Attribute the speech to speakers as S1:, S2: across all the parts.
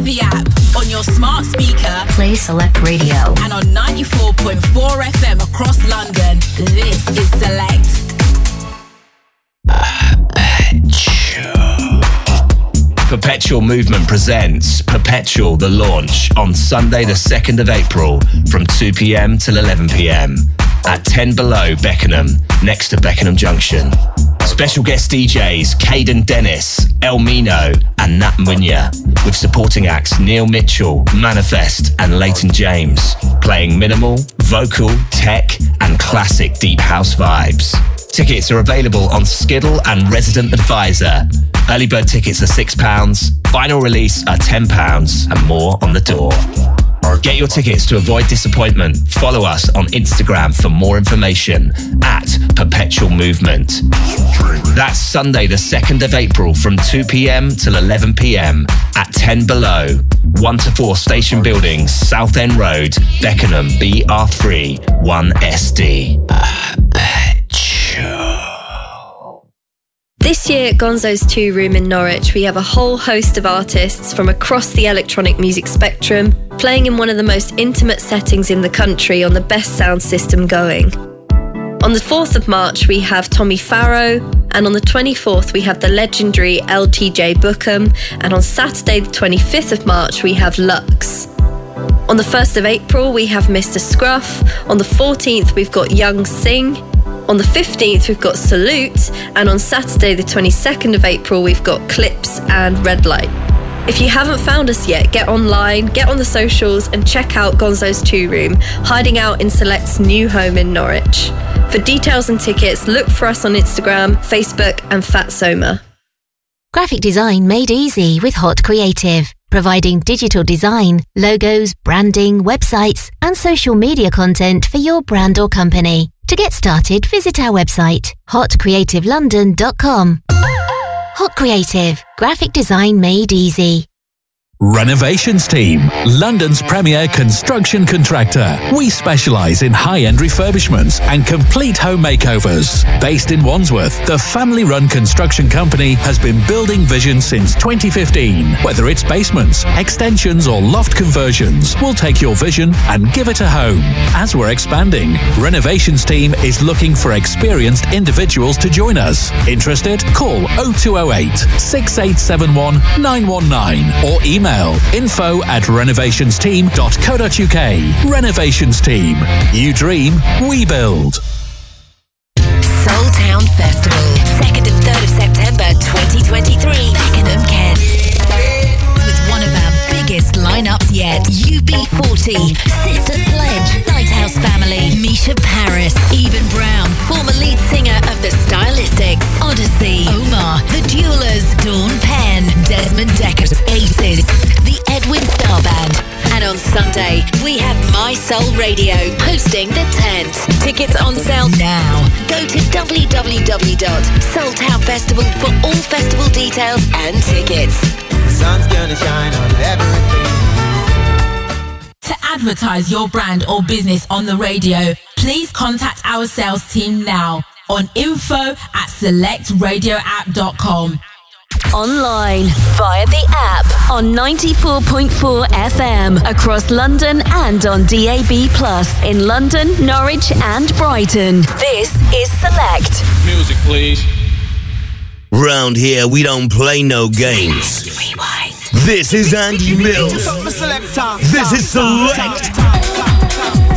S1: via the app, on your smart speaker,
S2: Play Select Radio,
S1: and on 94.4 FM across London. This is Select.
S3: Perpetual Movement presents Perpetual the launch on Sunday, the 2nd of April from 2 pm till 11 pm at 10 below Beckenham, next to Beckenham Junction. Special guest DJs Caden Dennis, El Mino, and Nat Munya, with supporting acts Neil Mitchell, Manifest, and Leighton James, playing minimal, vocal, tech, and classic deep house vibes. Tickets are available on Skiddle and Resident Advisor. Early bird tickets are £6, final release are £10, and more on the door. Get your tickets to avoid disappointment. Follow us on Instagram for more information at Perpetual Movement. That's Sunday, the 2nd of April from 2 pm till 11 pm at 10 Below, 1 to 4 Station Buildings, Southend Road, Beckenham, BR3 1SD.
S4: This year at Gonzo's Two Room in Norwich, we have a whole host of artists from across the electronic music spectrum playing in one of the most intimate settings in the country on the best sound system going. On the 4th of March, we have Tommy Farrow, and on the 24th, we have the legendary LTJ Bukem, and on Saturday, the 25th of March, we have Lux. On the 1st of April, we have Mr. Scruff. On the 14th, we've got Young Sing. On the 15th, we've got Salute. And on Saturday, the 22nd of April, we've got Clips and Red Light. If you haven't found us yet, get online, get on the socials, and check out Gonzo's Two Room, hiding out in Select's new home in Norwich. For details and tickets, look for us on Instagram, Facebook, and Fatsoma.
S5: Graphic design made easy with Hot Creative, providing digital design, logos, branding, websites, and social media content for your brand or company. To get started, visit our website, hotcreativelondon.com. Hot Creative, graphic design made easy.
S6: Renovations Team, London's premier construction contractor. We specialise in high-end refurbishments and complete home makeovers. Based in Wandsworth, the family-run construction company has been building vision since 2015. Whether it's basements, extensions or loft conversions, we'll take your vision and give it a home. As we're expanding, Renovations Team is looking for experienced individuals to join us. Interested? Call 0208 6871 919 or email info at renovationsteam.co.uk. Renovations Team. You dream, we build.
S7: Soul Town Festival, 2nd and 3rd of September 2023, Beckenham, Kent. Lineups yet, UB40, Sister Sledge, Lighthouse Family, Mica Paris, Eban Brown, former lead singer of The Stylistics, Odyssey, Omar, The Dualers, Dawn Penn, Desmond Dekker, Aces, The Edwin Starr Band. And on Sunday, we have My Soul Radio hosting the tent. Tickets on sale now. Go to www.soultownfestival for all festival details and tickets.
S8: Sun's gonna shine on everything.
S1: To advertise your brand or business on the radio, please contact our sales team now on info at selectradioapp.com.
S4: Online, via the app, on 94.4 FM, across London and on DAB, Plus in London, Norwich, and Brighton. This is Select.
S9: Music, please.
S10: Round here, we don't play no games. This is Andy Mills. This is Select.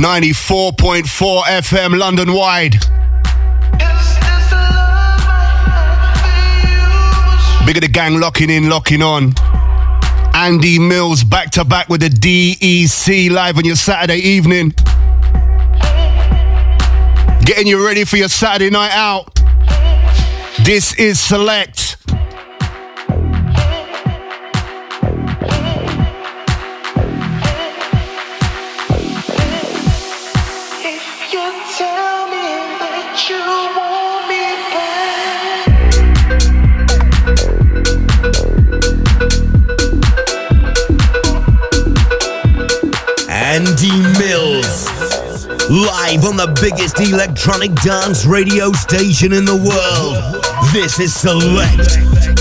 S2: 94.4 FM London wide. Big of the gang locking in, locking on. Andy Mills back to back with the DEC live on your Saturday evening. Getting you ready for your Saturday night out. This is Select.
S11: Live on the biggest electronic dance radio station in the world. This is Select.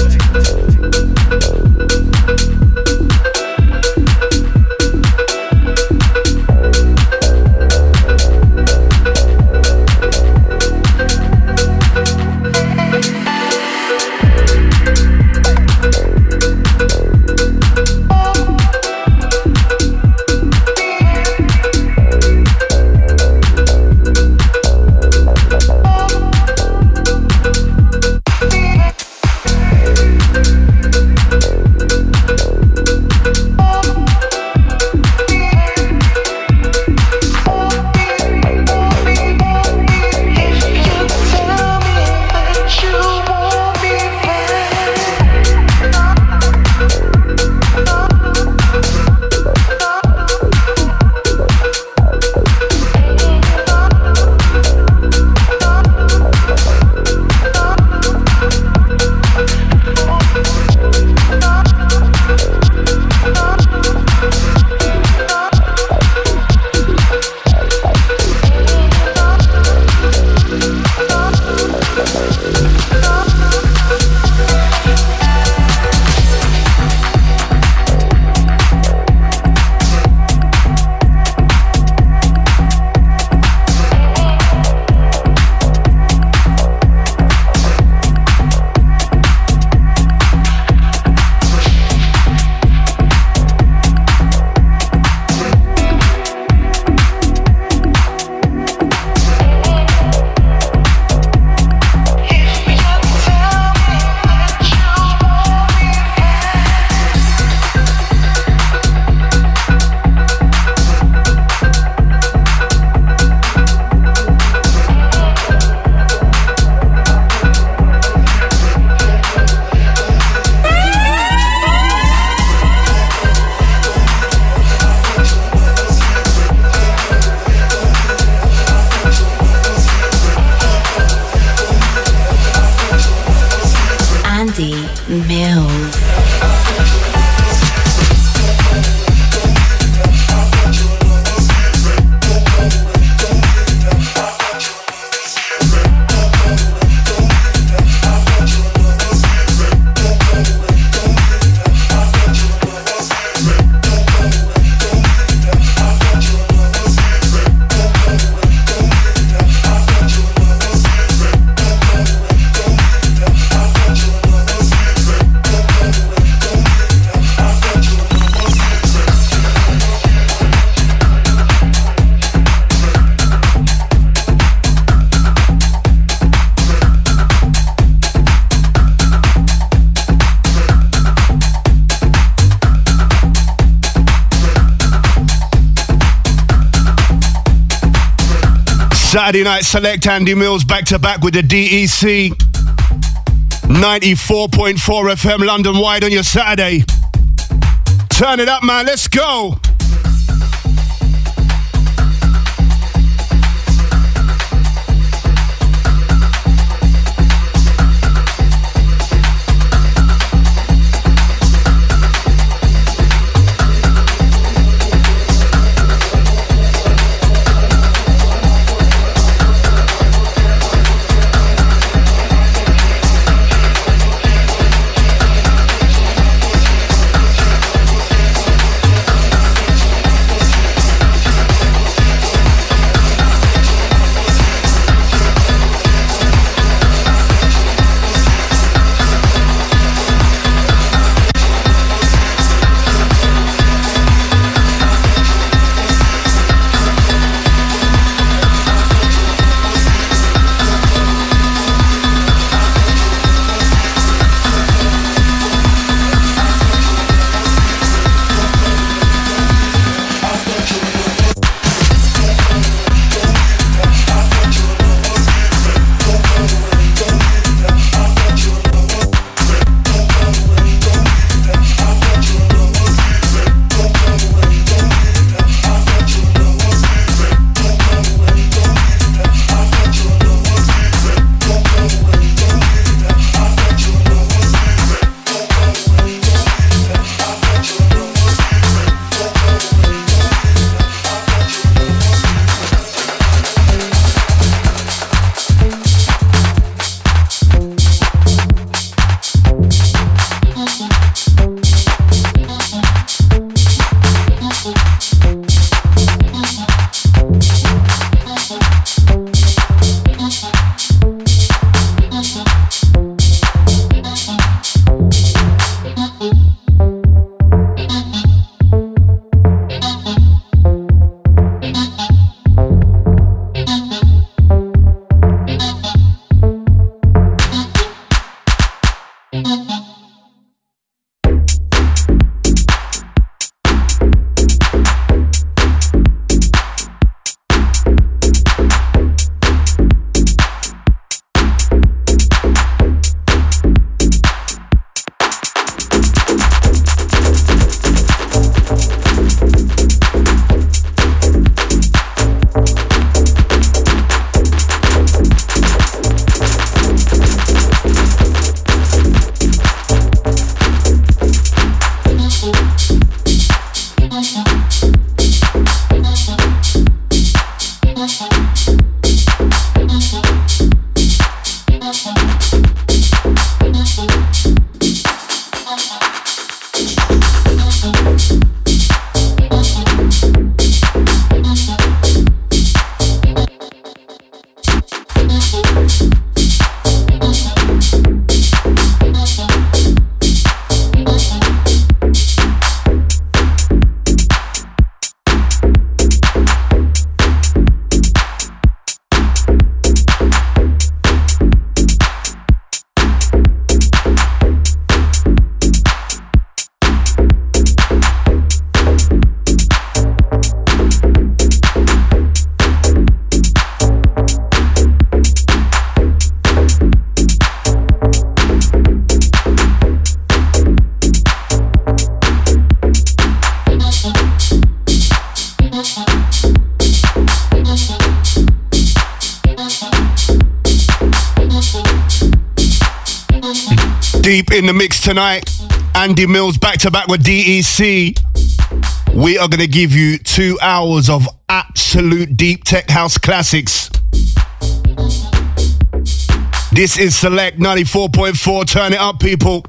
S2: Saturday Night Select Andy Mills back to back with the DEC. 94.4 FM London wide on your Saturday. Turn it up, man. Let's go. Deep in the mix tonight. Andy Mills back to back with DEC. We are going to give you two hours of absolute deep tech house classics. This is Select 94.4. Turn it up, people.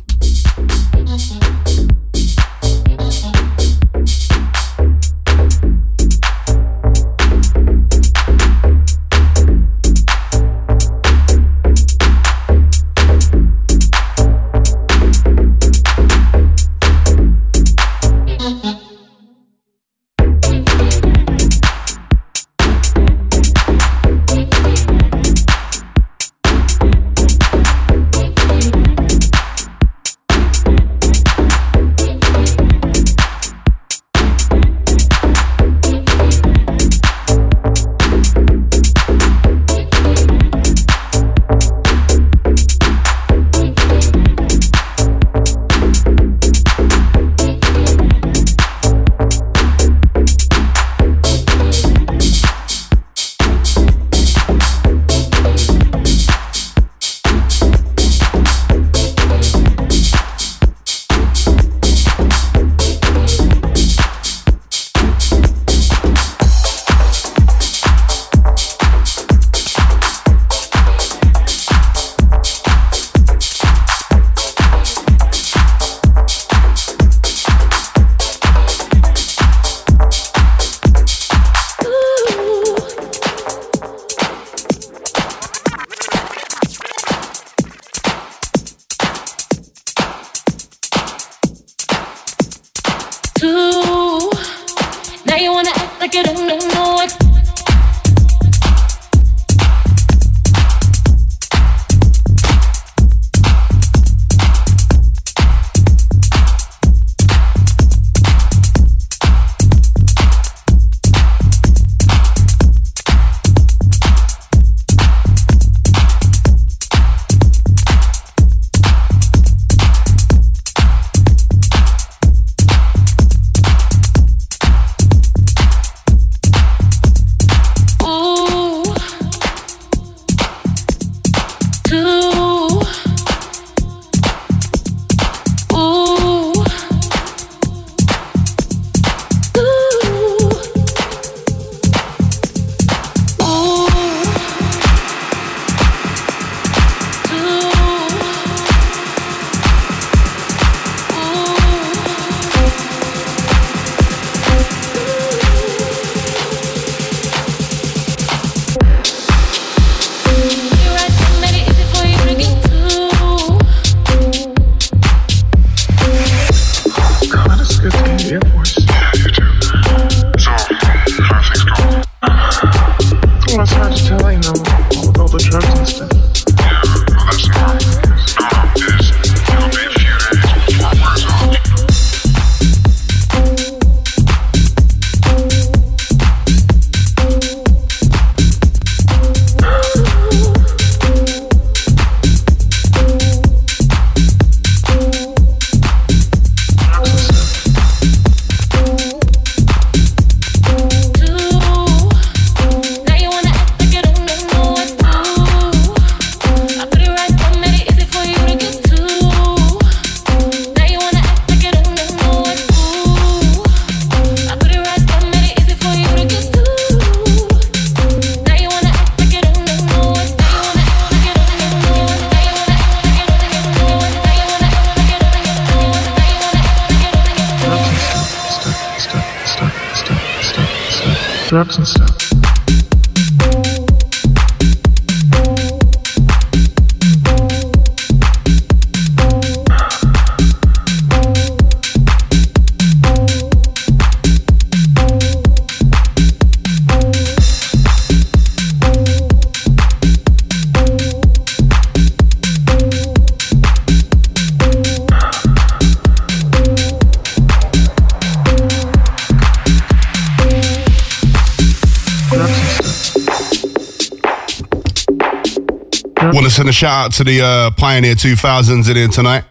S2: Shout out to the uh, Pioneer 2000s in here tonight.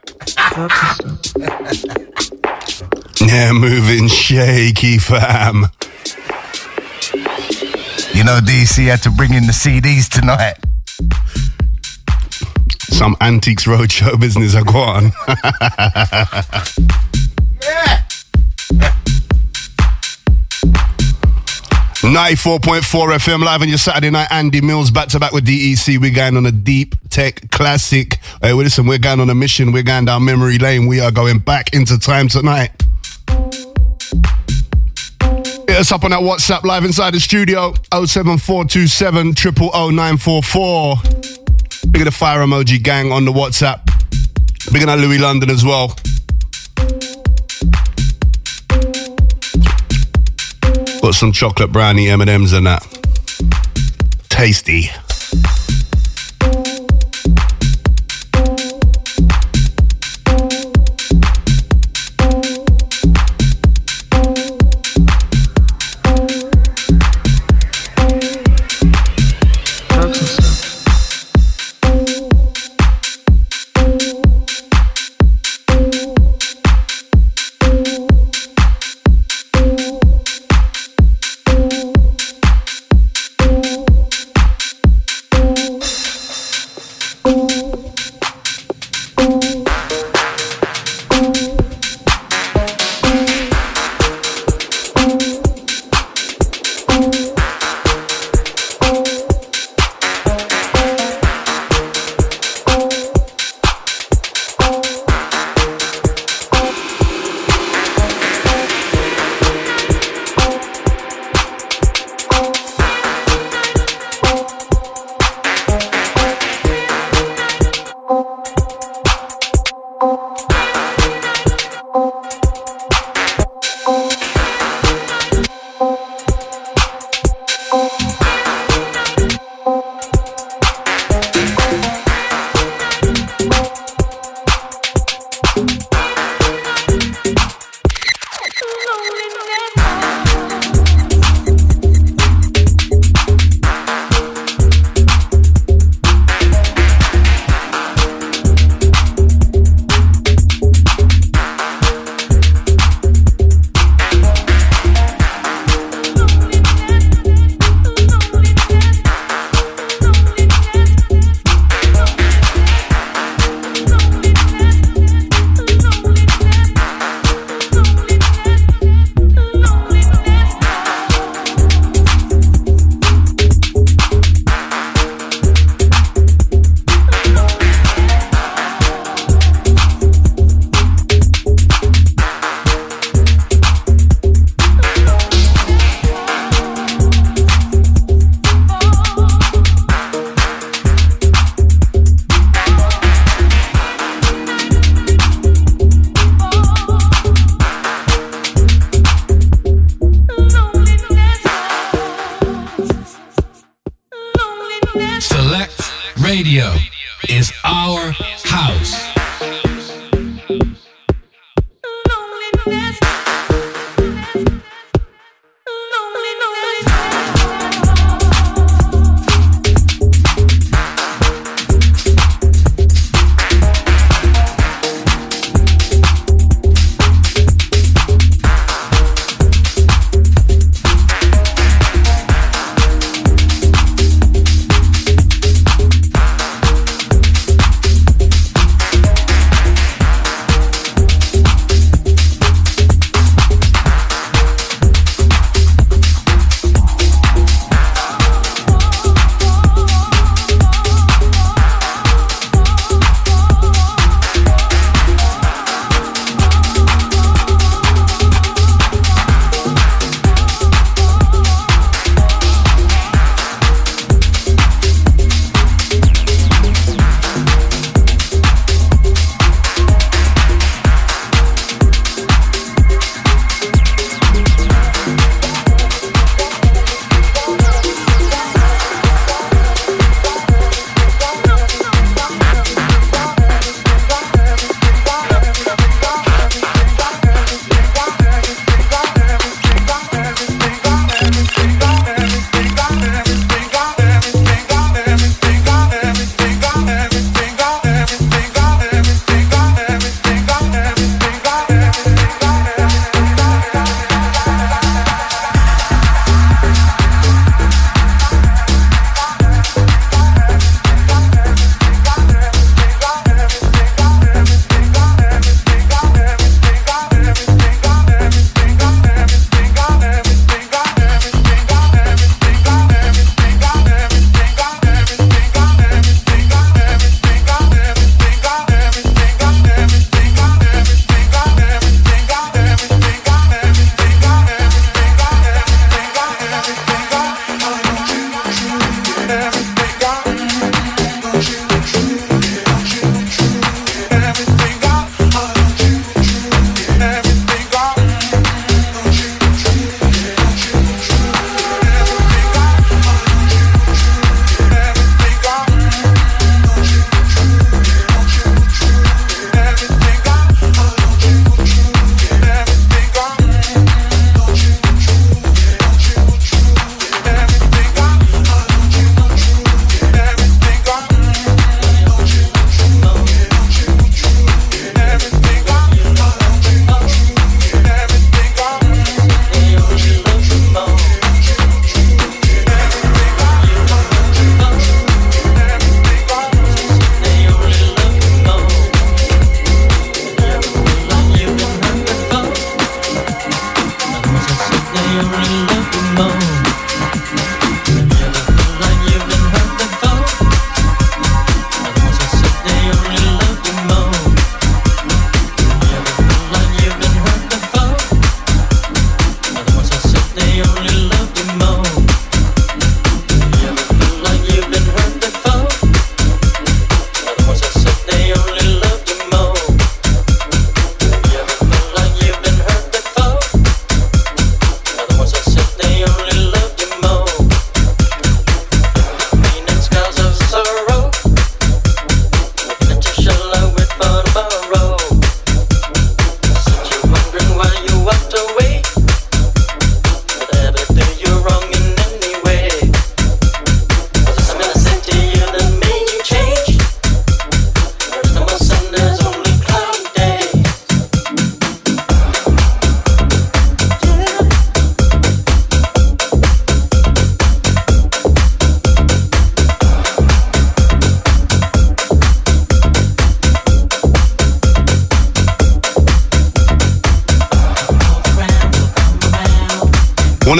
S2: yeah, moving shaky, fam.
S9: You know, DC had to bring in the CDs tonight.
S2: Some Antiques Roadshow business I go on. yeah. 94.4 FM live on your Saturday night. Andy Mills back to back with DEC. We're going on a deep tech classic. Hey, well, listen, we're going on a mission. We're going down memory lane. We are going back into time tonight. Hit us up on that WhatsApp live inside the studio 07427 000944. Big of the fire emoji gang on the WhatsApp. Big of Louis London as well. Got some chocolate brownie M&Ms and that. Tasty.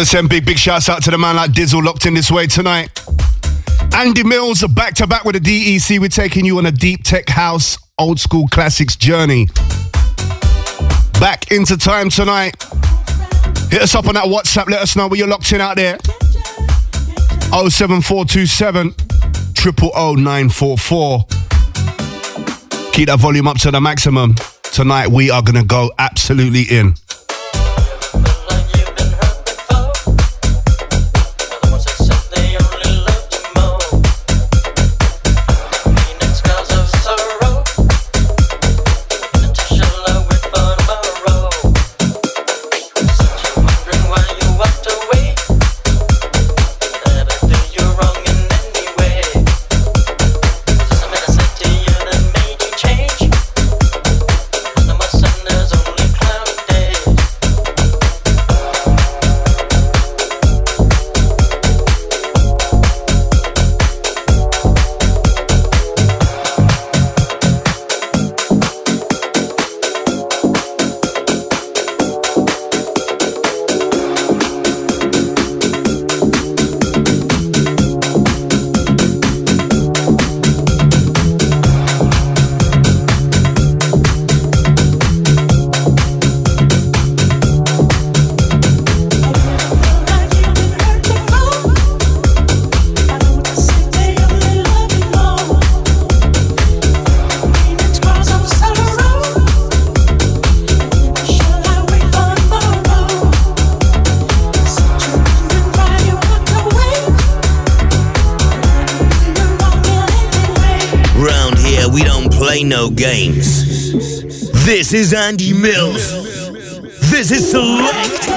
S2: Send big, big shouts out to the man like Dizzle locked in this way tonight. Andy Mills, back to back with the DEC. We're taking you on a deep tech house, old school classics journey. Back into time tonight. Hit us up on that WhatsApp. Let us know where you're locked in out there. 07427 944. Keep that volume up to the maximum. Tonight we are going to go absolutely in.
S10: Games. This is Andy Mills. This is Select.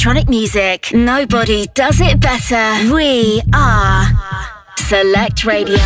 S7: Electronic music. Nobody does it better. We are Select Radio.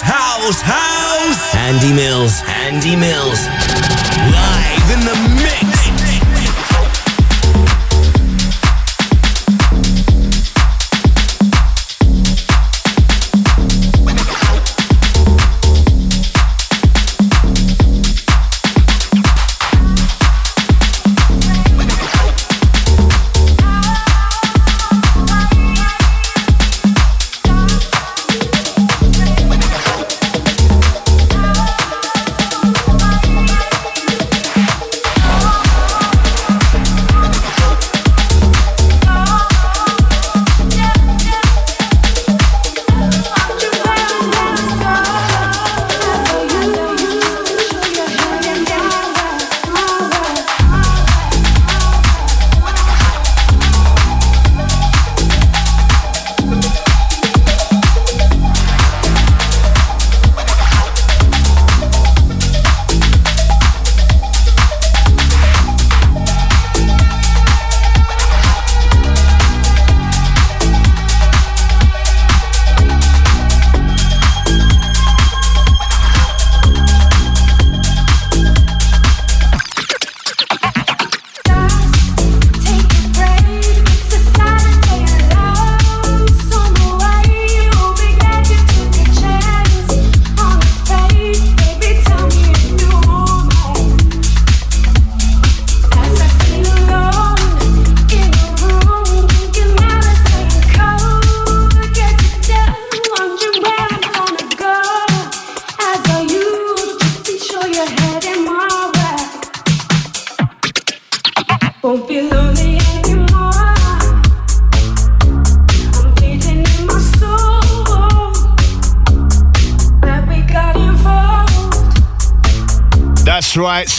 S10: house, house, house. Andy Mills, Andy Mills. Live in the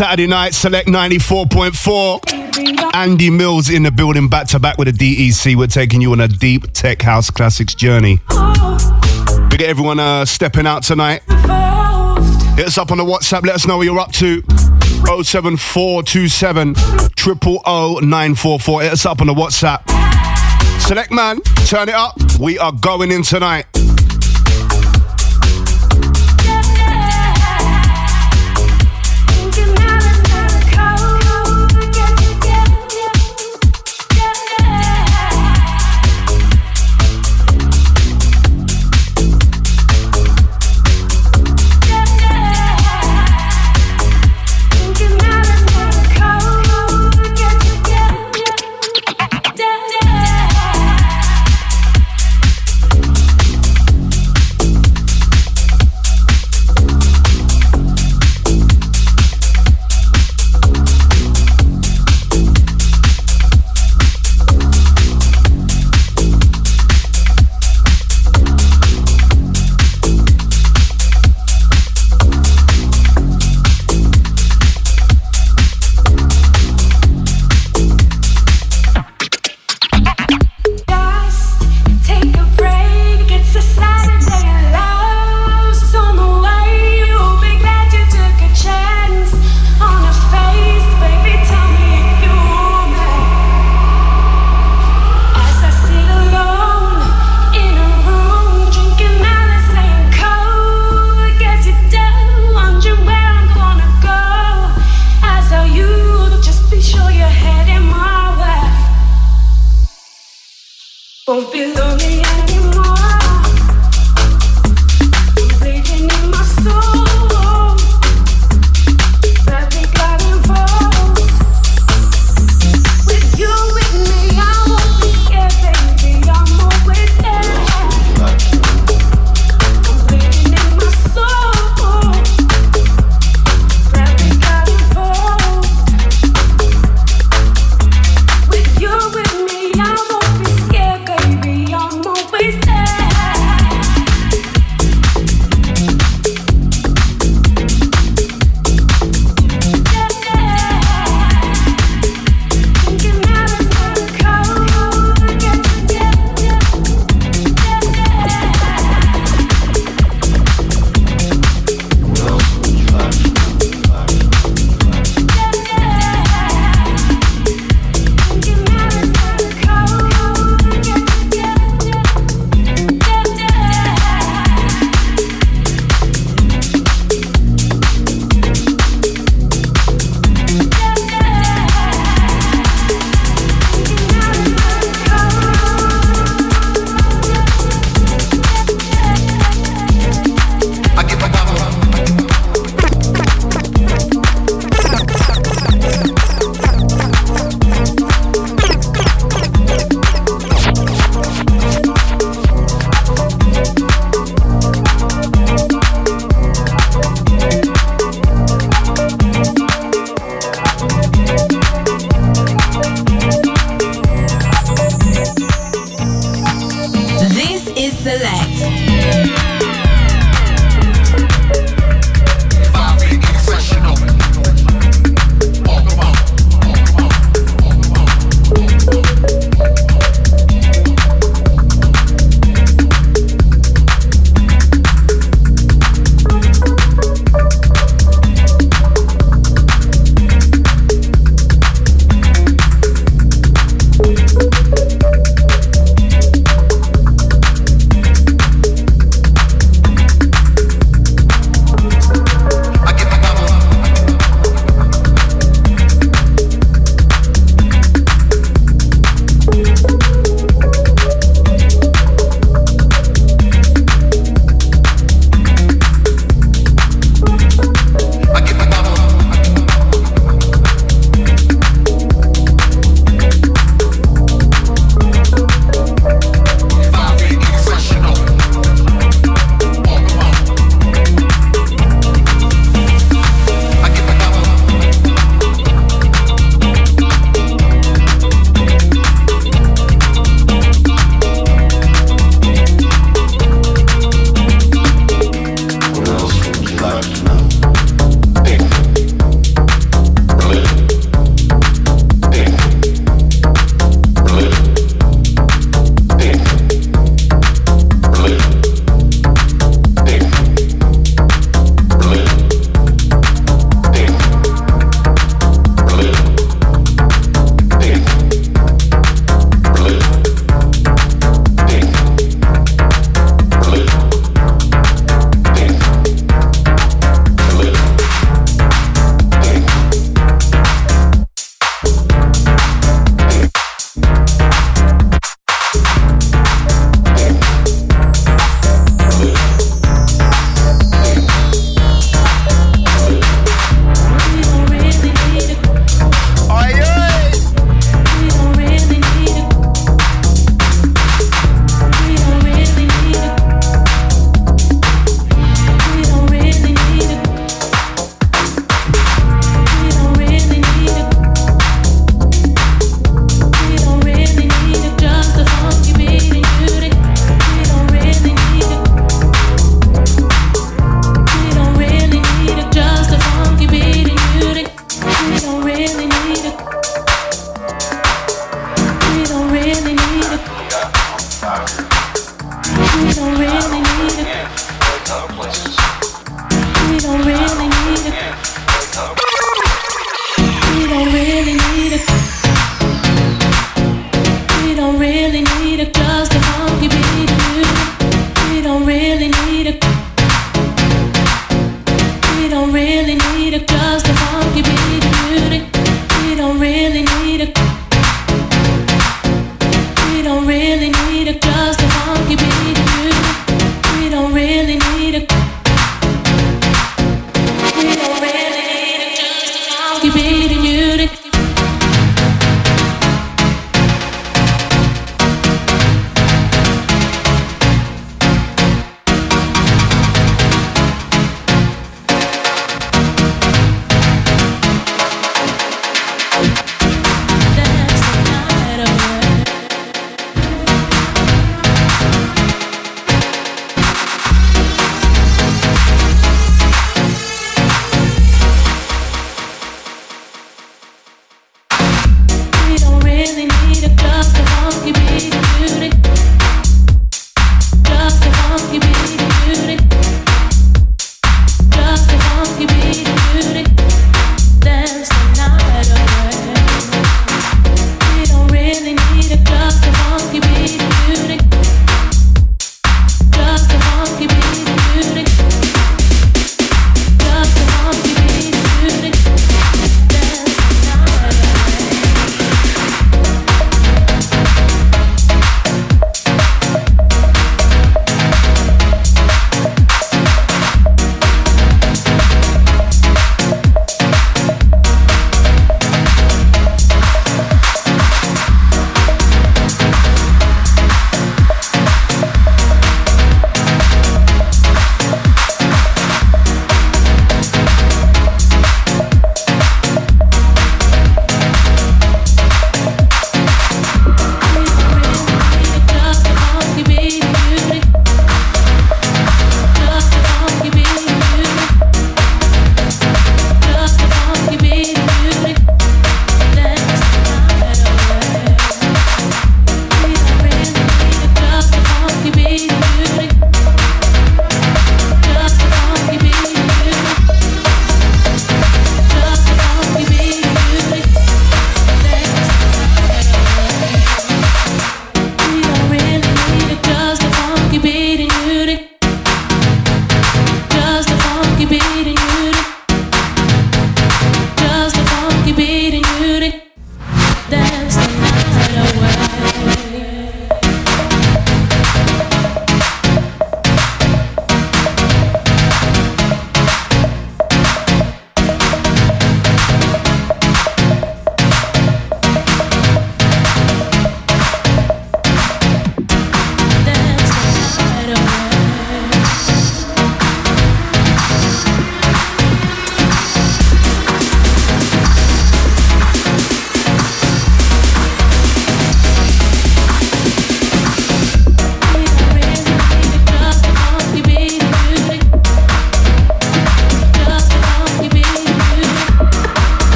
S12: Saturday night, Select 94.4. Andy Mills in the building, back to back with a DEC. We're taking you on a deep tech house classics journey. We get everyone uh, stepping out tonight. Hit us up on the WhatsApp, let us know what you're up to. 07427 944. Hit us up on the WhatsApp. Select man, turn it up. We are going in tonight.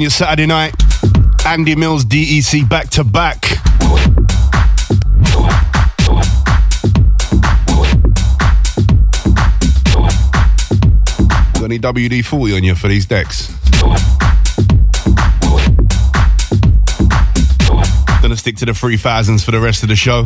S2: On your Saturday night. Andy Mills, DEC back to back. Got any WD 40 on you for these decks? Gonna stick to the 3000s for the rest of the show.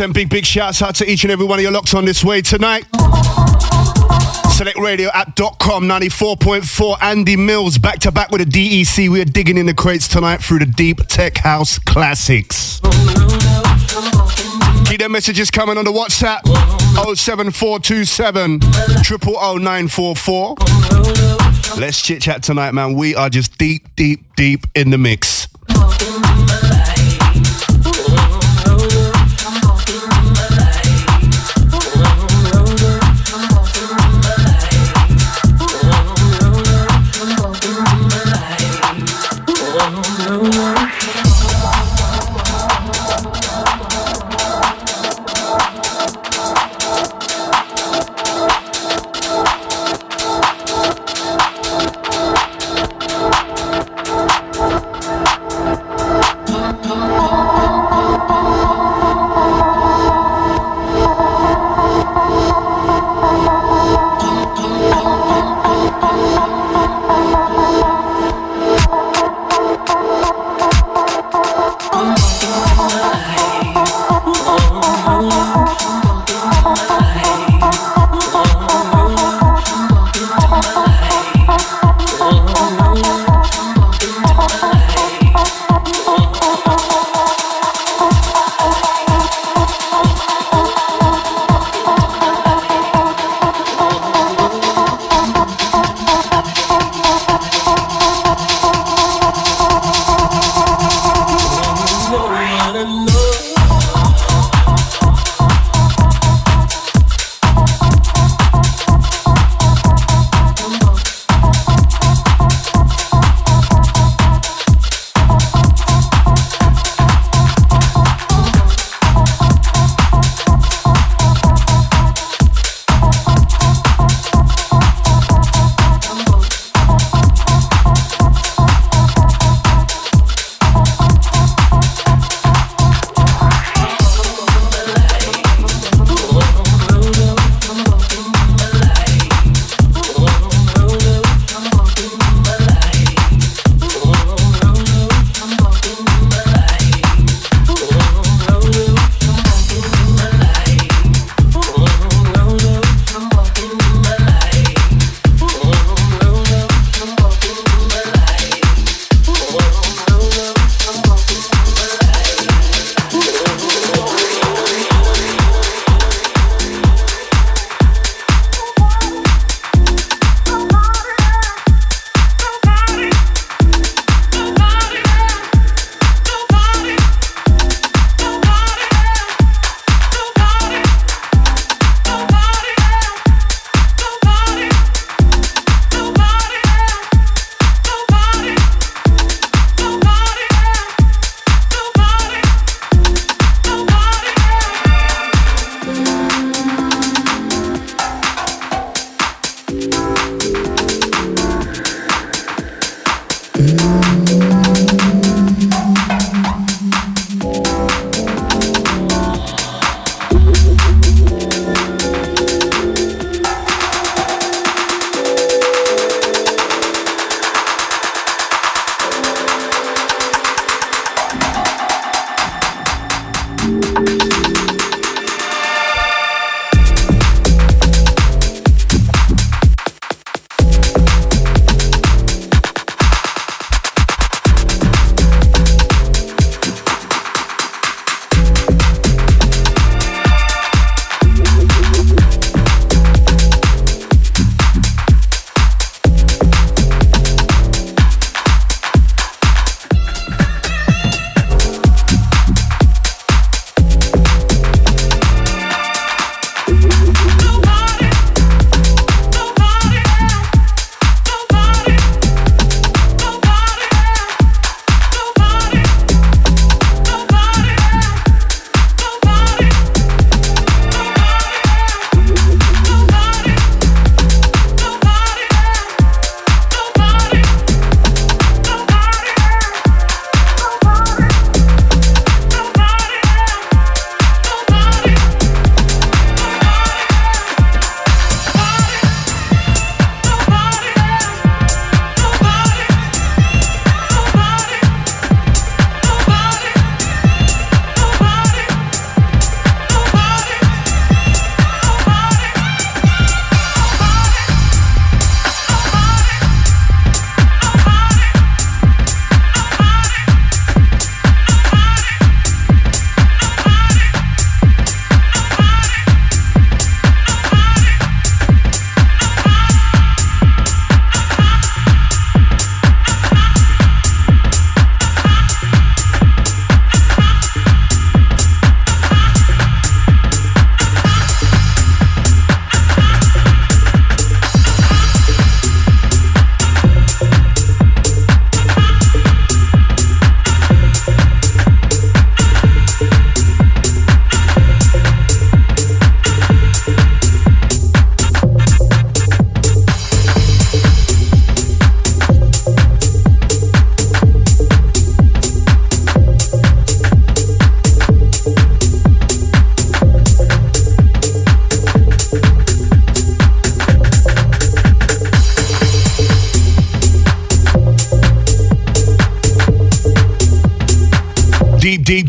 S2: Send big, big shouts out to each and every one of your locks on this way tonight. Select Radio at .com 94.4 Andy Mills back to back with a DEC. We are digging in the crates tonight through the deep tech house classics. Keep them messages coming on the WhatsApp 07427 000944. Let's chit chat tonight, man. We are just deep, deep, deep in the mix.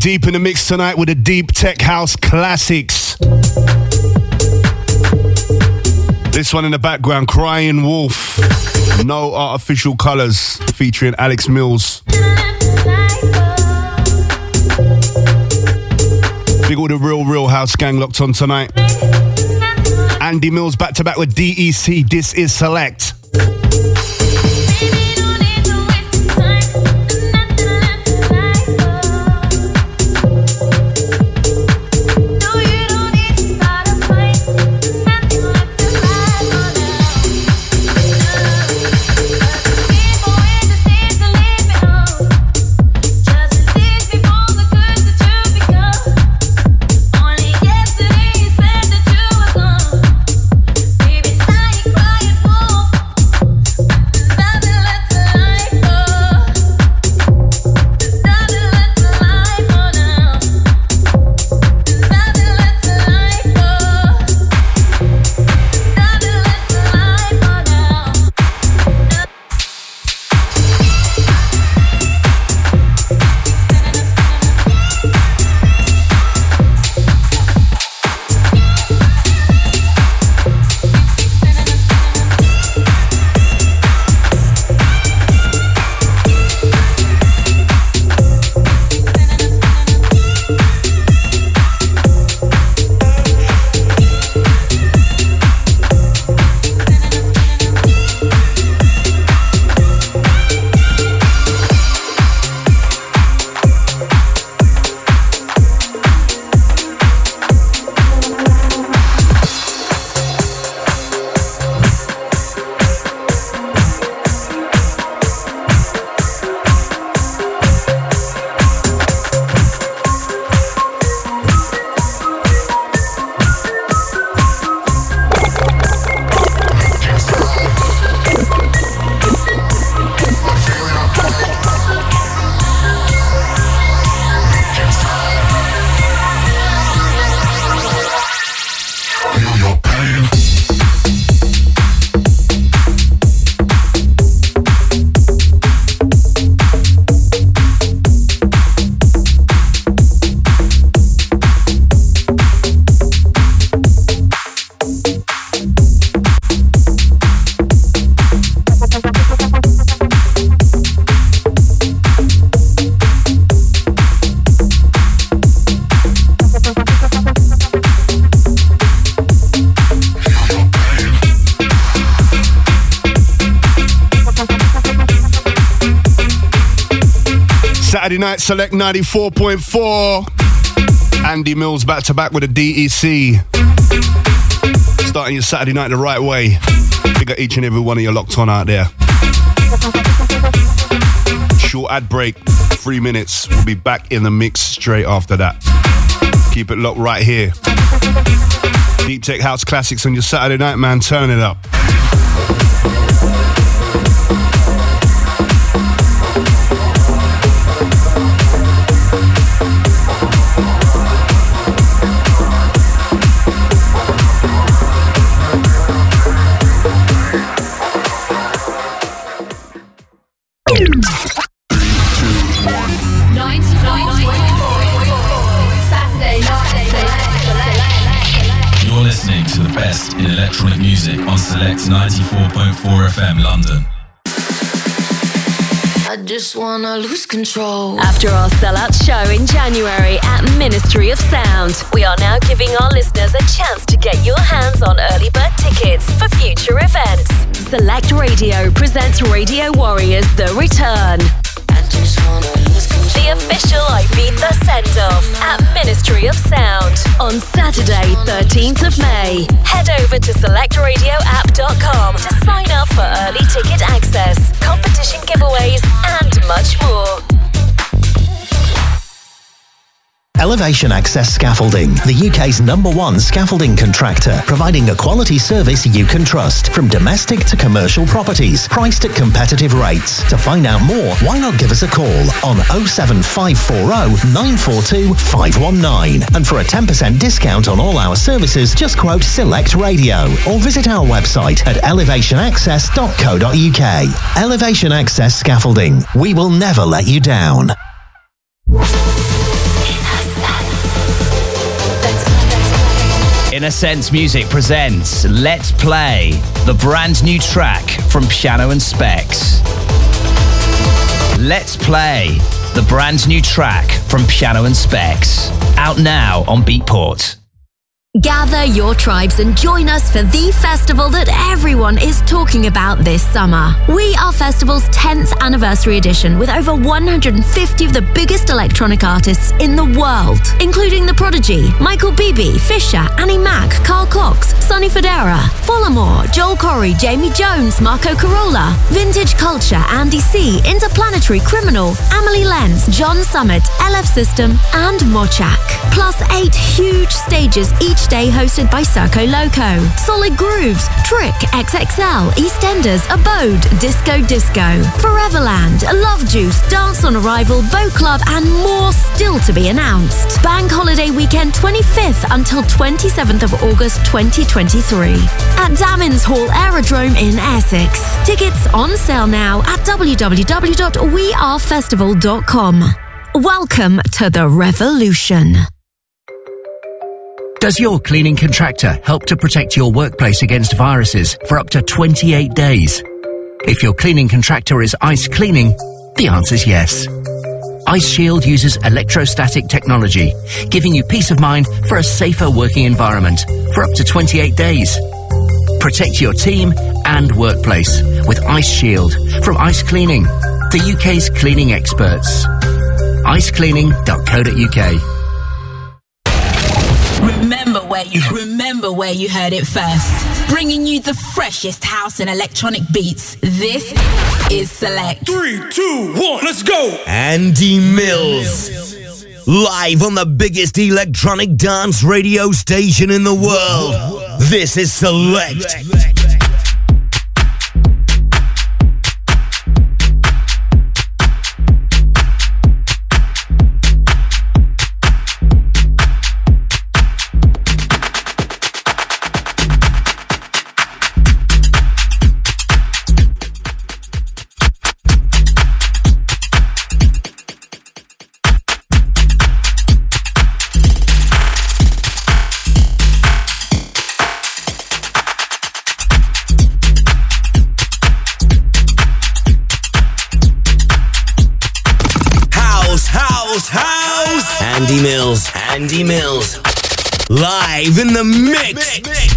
S2: Deep, in the mix tonight with the deep tech house classics. This one in the background, Crying Wolf. No artificial colors, featuring Alex Mills. Big all the real, real house gang locked on tonight. Andy Mills back to back with DEC. This is Select. Night select 94.4. Andy Mills back to back with a DEC. Starting your Saturday night the right way. Big up each and every one of you locked on out there. Short ad break, three minutes. We'll be back in the mix straight after that. Keep it locked right here. Deep Tech House Classics on your Saturday night, man. Turn it up.
S13: 94.4 FM London.
S14: I just wanna lose control.
S15: After our sellout show in January at Ministry of Sound, we are now giving our listeners a chance to get your hands on early bird tickets for future events. Select Radio presents Radio Warriors The Return. The official Ibiza send off at Ministry of Sound on Saturday, 13th of May. Head over to selectradioapp.com to sign up for early ticket access, competition giveaways, and much more.
S16: Elevation Access Scaffolding, the UK's number one scaffolding contractor, providing a quality service you can trust from domestic to commercial properties, priced at competitive rates. To find out more, why not give us a call on 07540 942 519. And for a 10% discount on all our services, just quote Select Radio or visit our website at elevationaccess.co.uk. Elevation Access Scaffolding. We will never let you down.
S3: Inner Sense Music presents Let's Play, the brand new track from Piano and Specs. Let's Play, the brand new track from Piano and Specs. Out now on Beatport.
S15: Gather your tribes and join us for the festival that everyone is talking about this summer. We are Festival's 10th anniversary edition with over 150 of the biggest electronic artists in the world, including The Prodigy, Michael Bibi, Fisher, Annie Mac, Carl Cox, Sonny Fodera, Folamour, Joel Corry, Jamie Jones, Marco Carola, Vintage Culture, Andy C, Interplanetary Criminal, Amelie Lenz, John Summit, LF System, and Mochakk. Plus eight huge stages each day hosted by Circo Loco, Solid Grooves, Trick, XXL, EastEnders, Abode, Disco Disco, Foreverland, Love Juice, Dance on Arrival, Boat Club, and more still to be announced. Bank Holiday Weekend 25th until 27th of August 2023 at Damyns Hall Aerodrome in Essex. Tickets on sale now at www.wearefestival.com. Welcome to the revolution.
S17: Does your cleaning contractor help to protect your workplace against viruses for up to 28 days? If your cleaning contractor is ice cleaning, the answer is yes. Ice Shield uses electrostatic technology, giving you peace of mind for a safer working environment for up to 28 days. Protect your team and workplace with Ice Shield from Ice Cleaning, the UK's cleaning experts. icecleaning.co.uk
S1: where you remember where you heard it first. Bringing you the freshest house and electronic beats. This is Select.
S10: Three, two, one, let's go. Andy Mills. Live on the biggest electronic dance radio station in the world. This is Select. Andy Mills, Andy Mills. Live in the mix.
S18: jack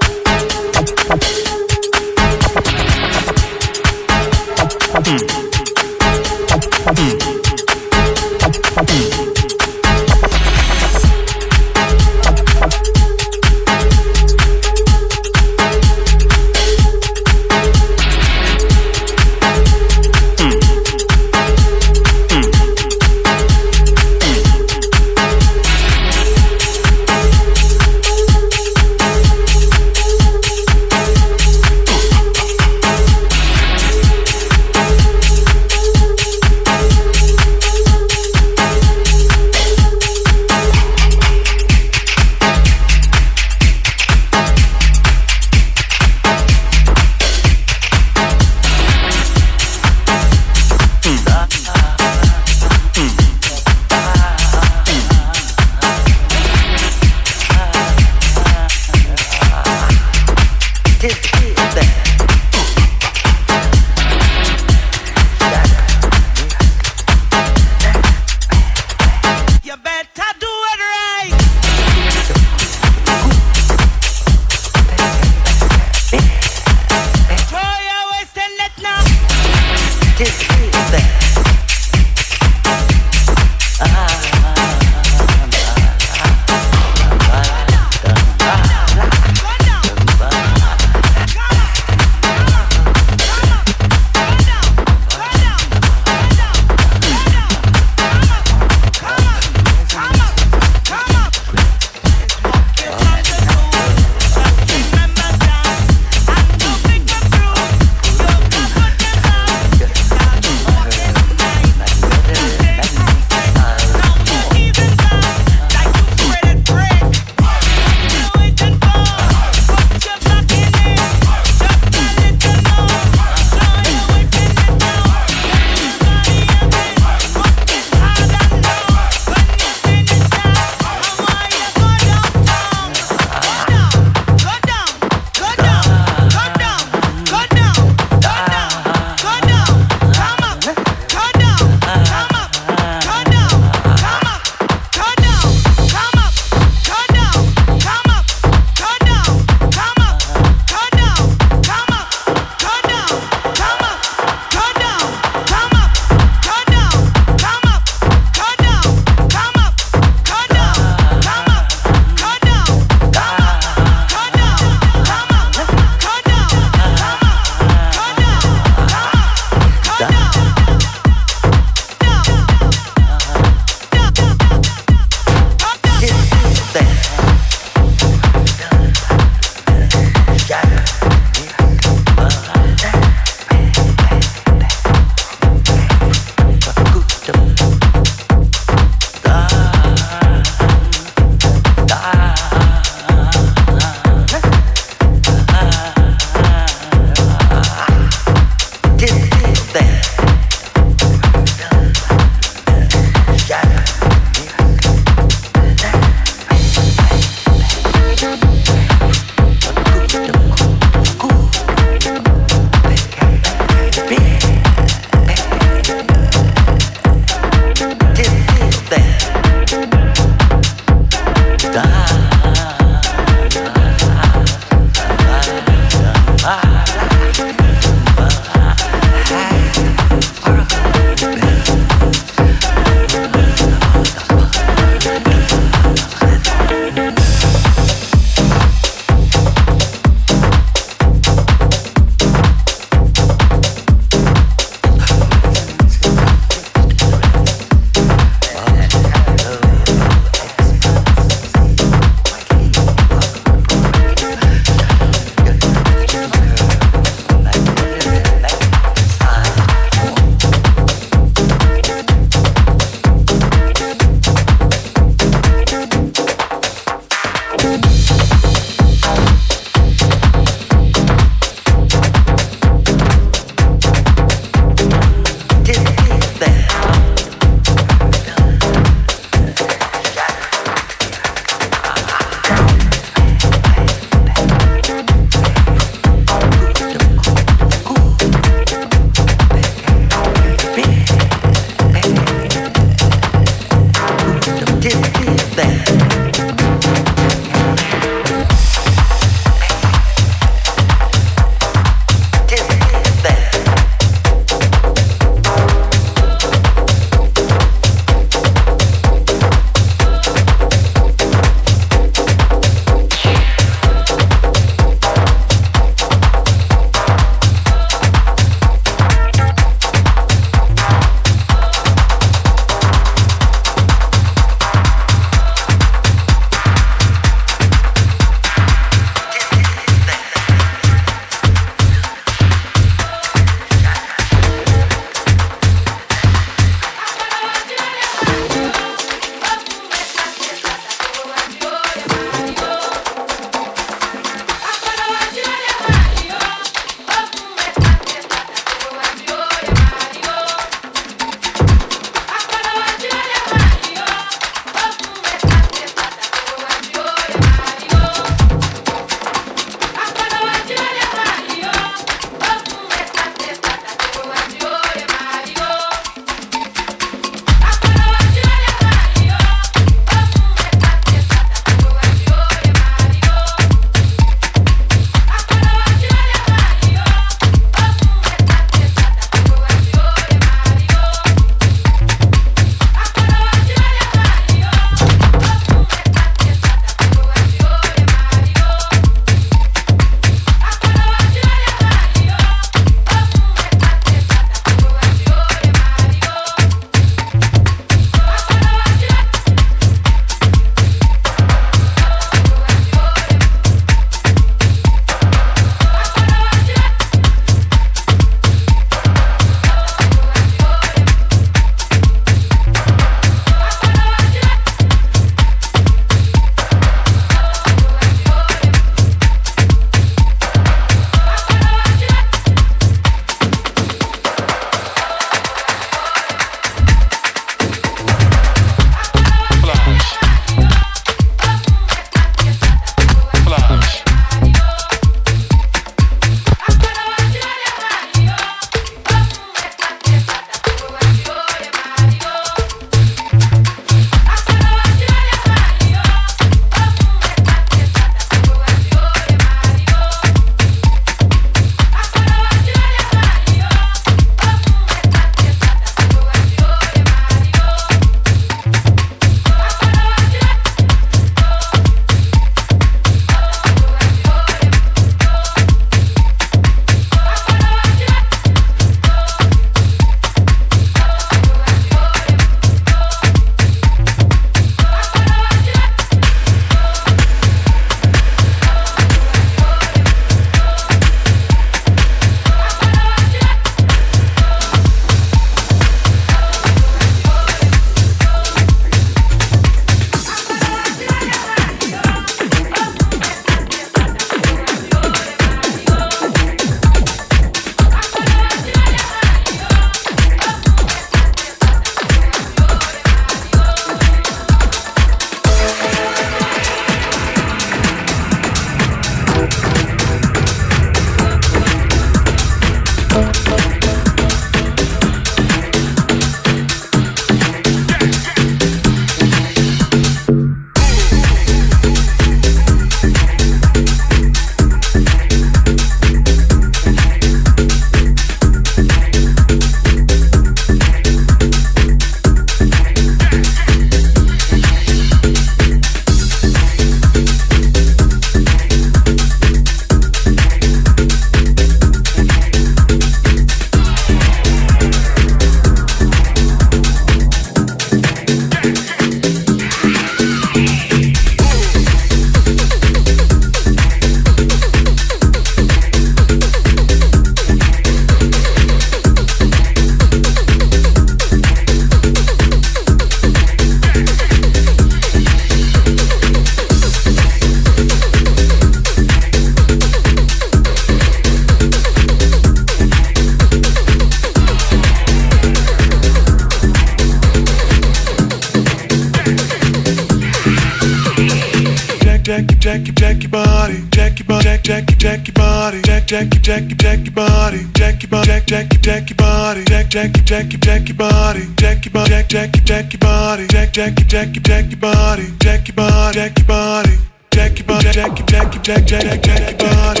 S18: jack jack your jack your your body, jack your body, jack jack your jack your body, jack jack your jack your jack your body, jack your body, jack your body. Jack your body, jack your jack your jack jack jack jack your body,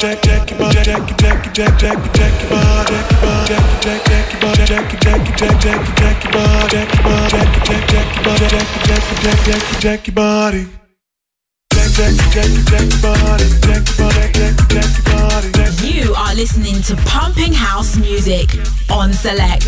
S18: jack jack your body, jack your jack your jack jack jack jack your body, jack your body, jack your jack jack your jack your jack your jack your body, jack your body, jack your jack jack your body, jack your jack your jack jack jack your body.
S1: You are listening to Pumping House Music on Select.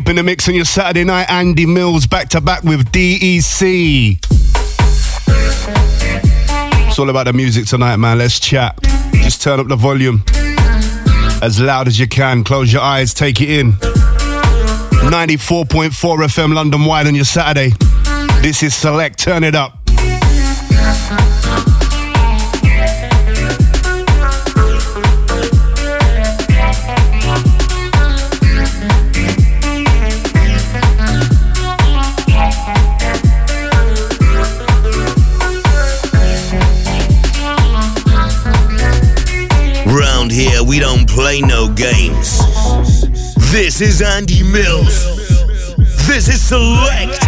S2: Deep in the mix on your Saturday night, Andy Mills back to back with DEC. It's all about the music tonight, man. Let's chat. Just turn up the volume as loud as you can. Close your eyes, take it in. 94.4 FM London wide on your Saturday. This is Select, turn it up.
S10: We don't play no games. This is Andy Mills. This is Select.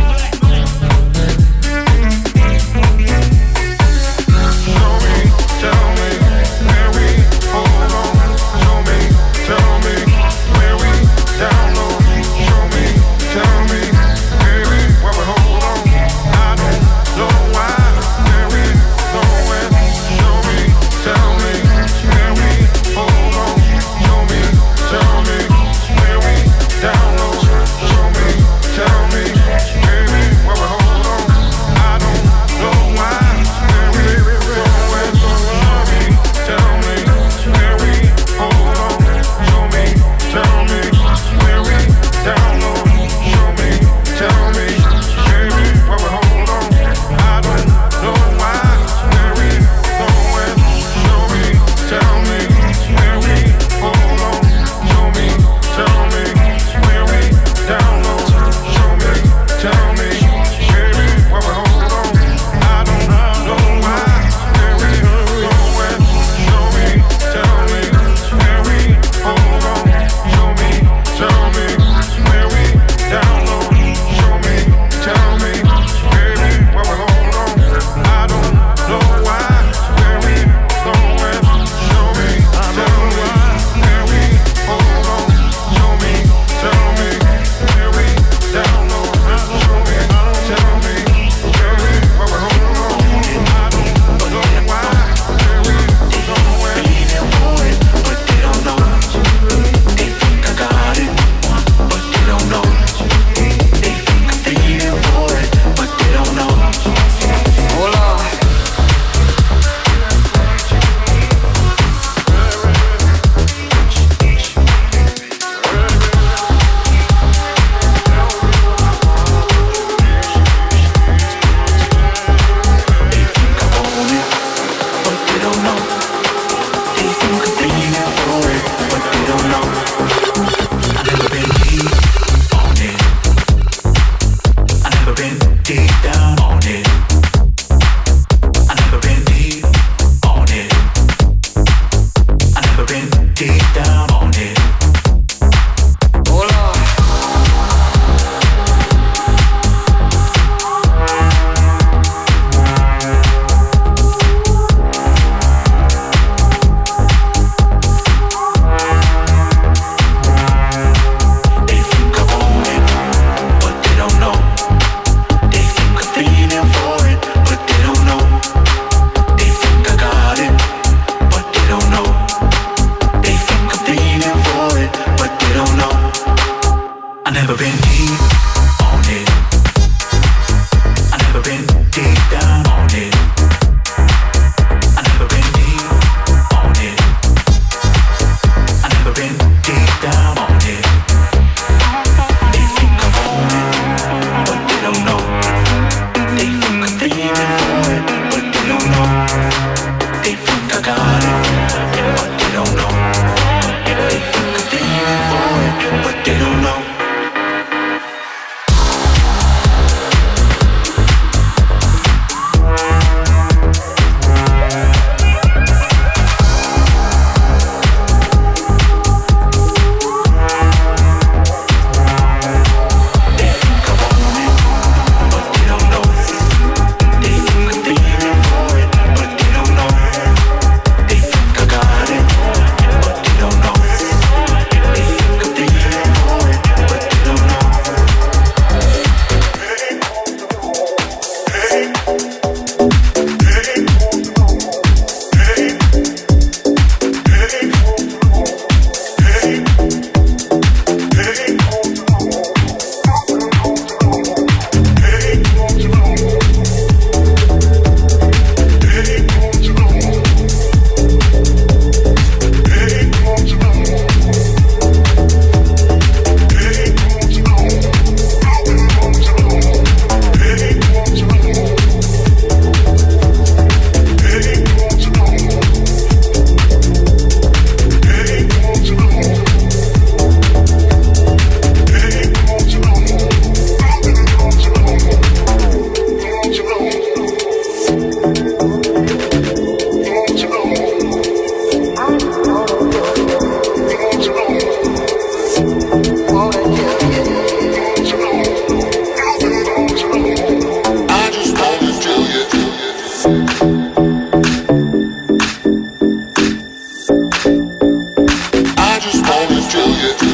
S10: Julia.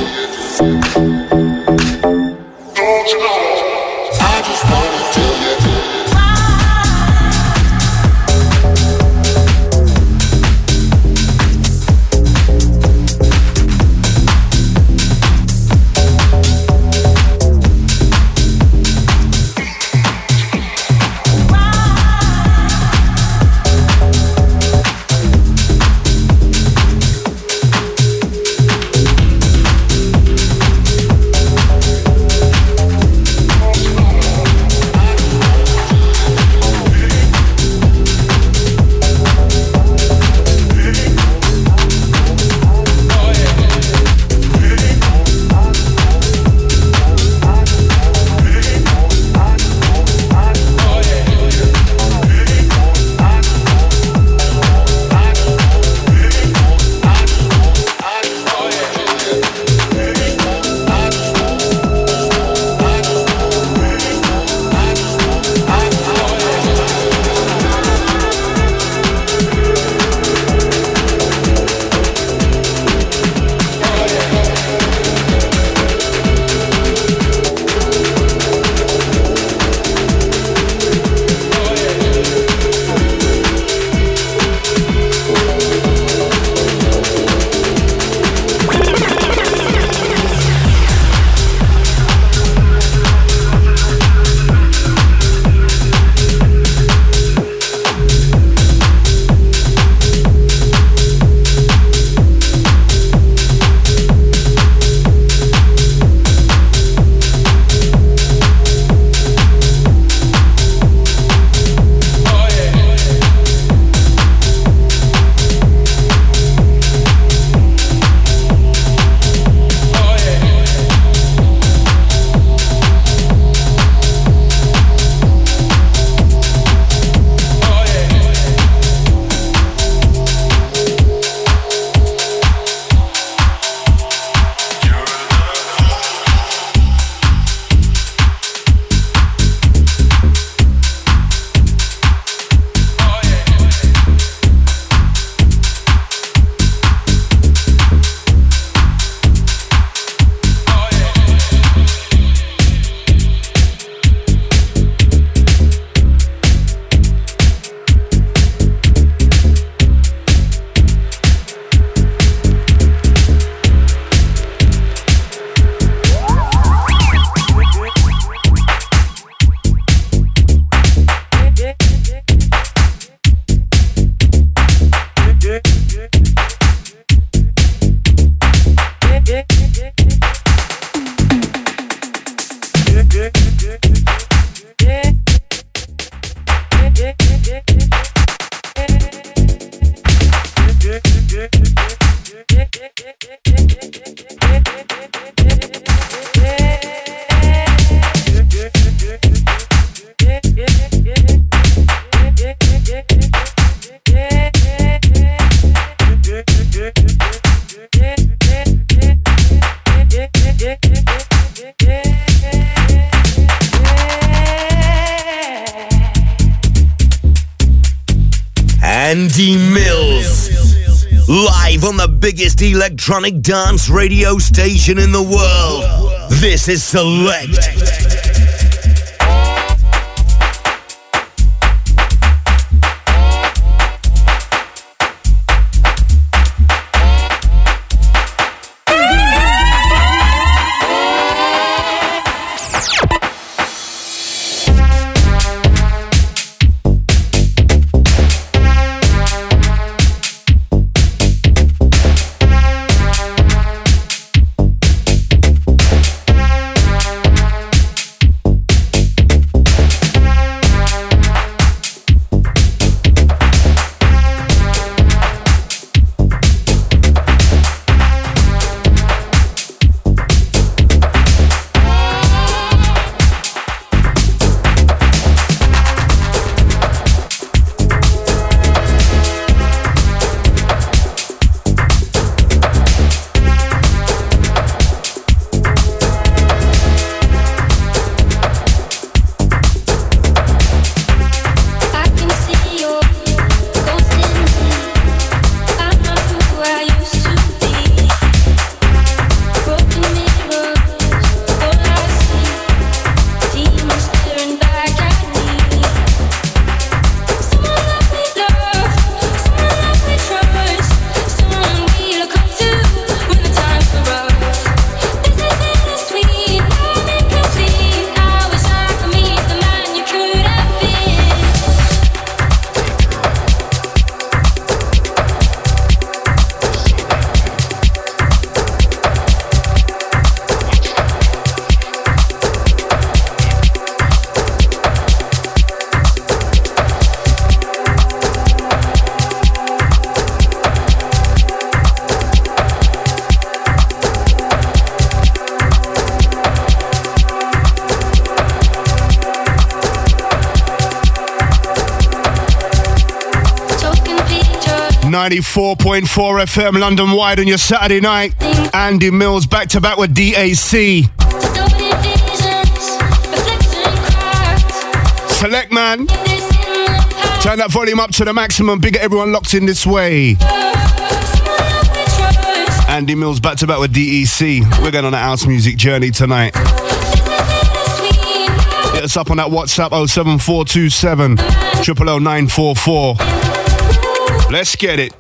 S10: Biggest electronic dance radio station in the world. This is Select.
S2: 94.4 FM London wide on your Saturday night. Andy Mills back to back with DEC. Select man. Turn that volume up to the maximum. Bigger everyone locked in this way. Andy Mills back to back with DEC. We're going on a house music journey tonight. Hit us up on that WhatsApp 07427 000944. Let's get it.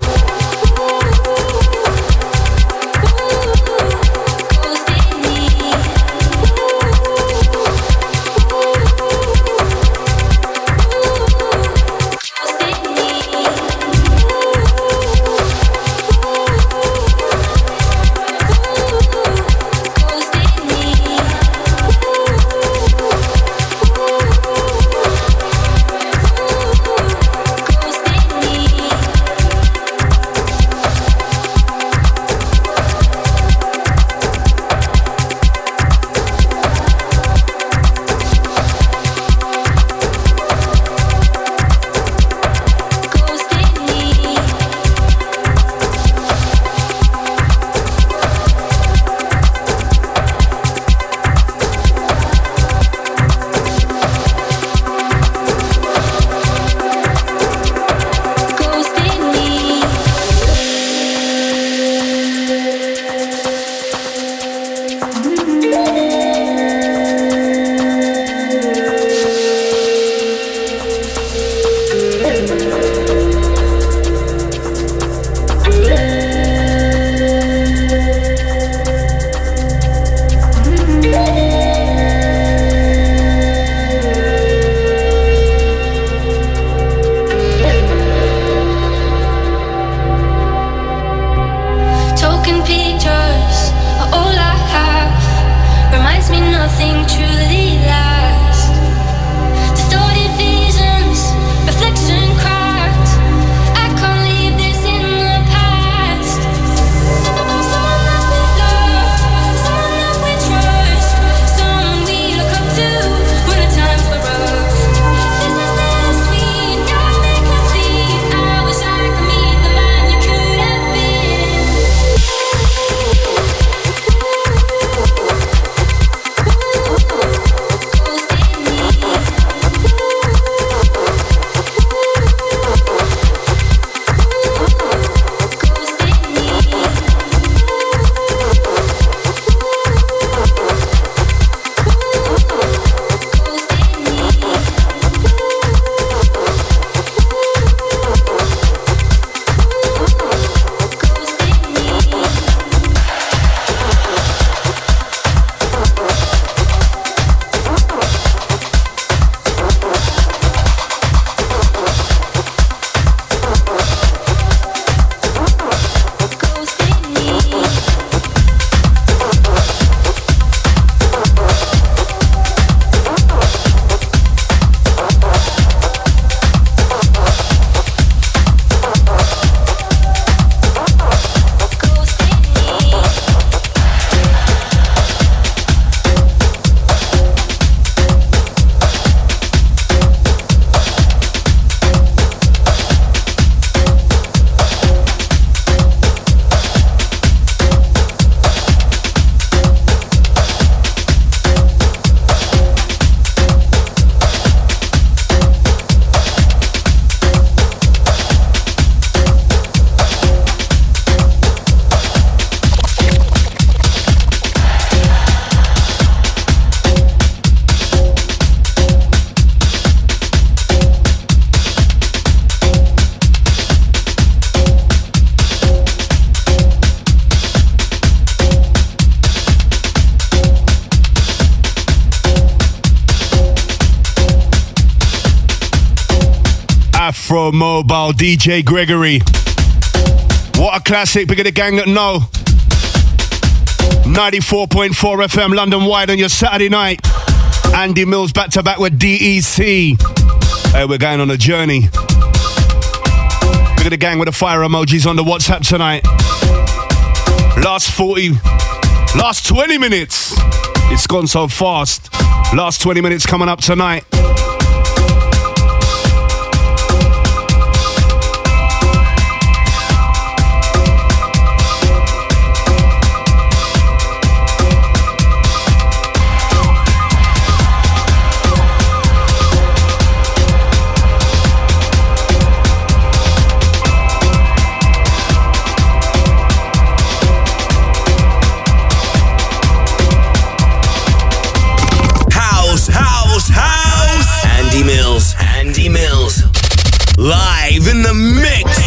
S2: Mobile DJ Gregory. What a classic, bigger the gang that know. 94.4 FM London wide on your Saturday night. Andy Mills back to back with DEC. Hey, we're going on a journey. Look at the gang with the fire emojis on the WhatsApp tonight. Last 40, last 20 minutes. It's gone so fast. Last 20 minutes coming up tonight.
S10: Live in the mix.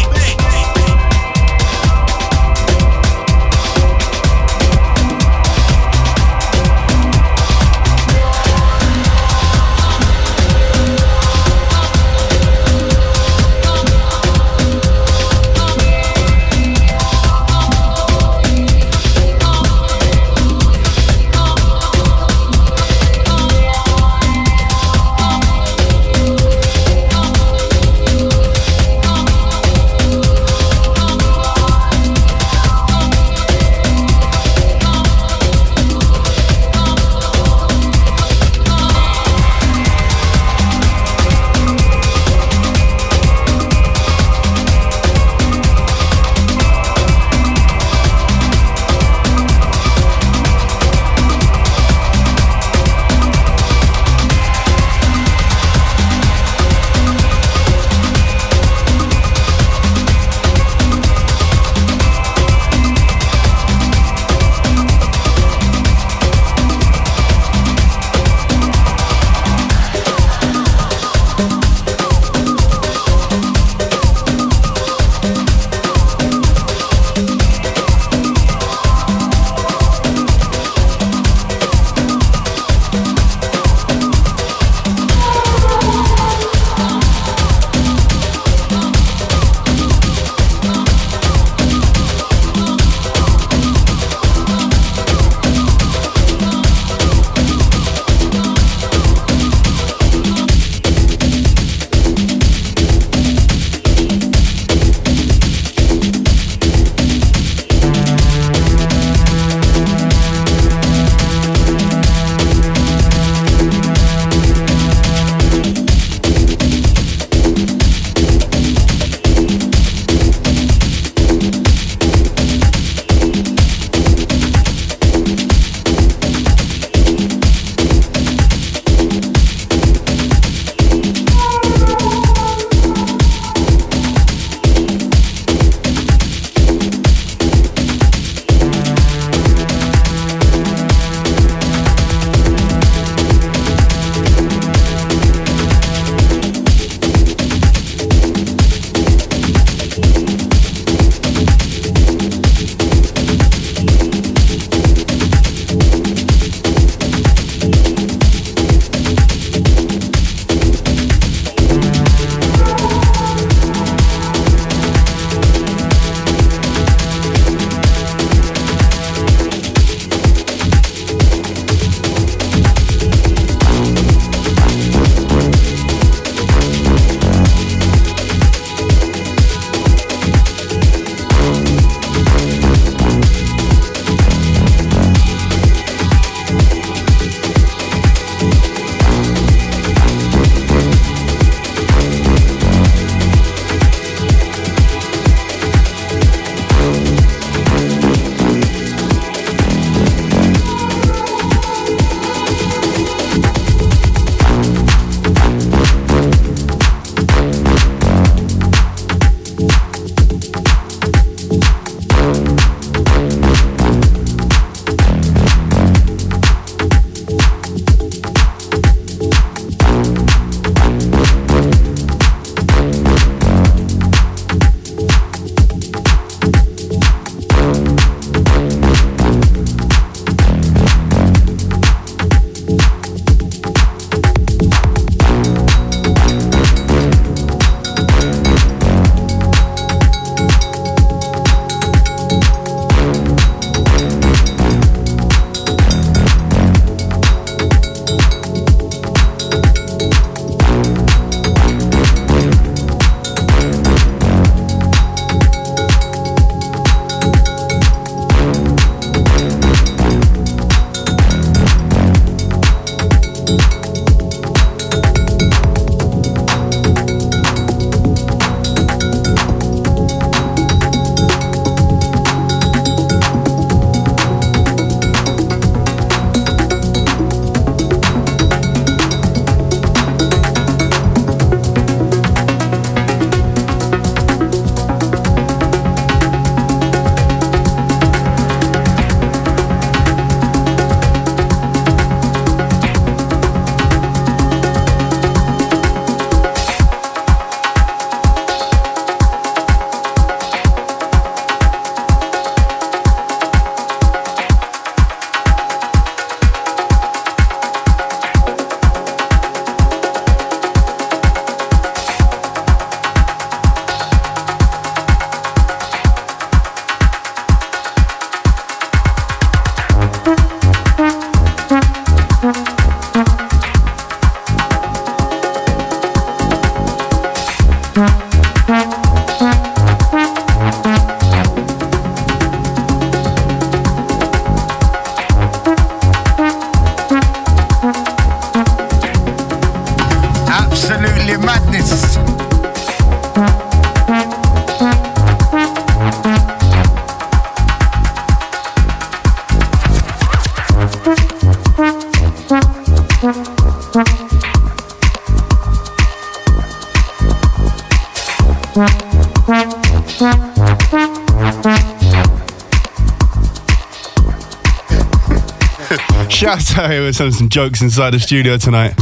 S19: Shout out here with some, some jokes inside the studio tonight.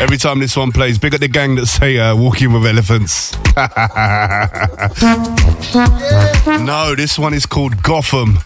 S19: Every time this one plays, big up the gang that say uh, walking with elephants. no, this one is called Gotham.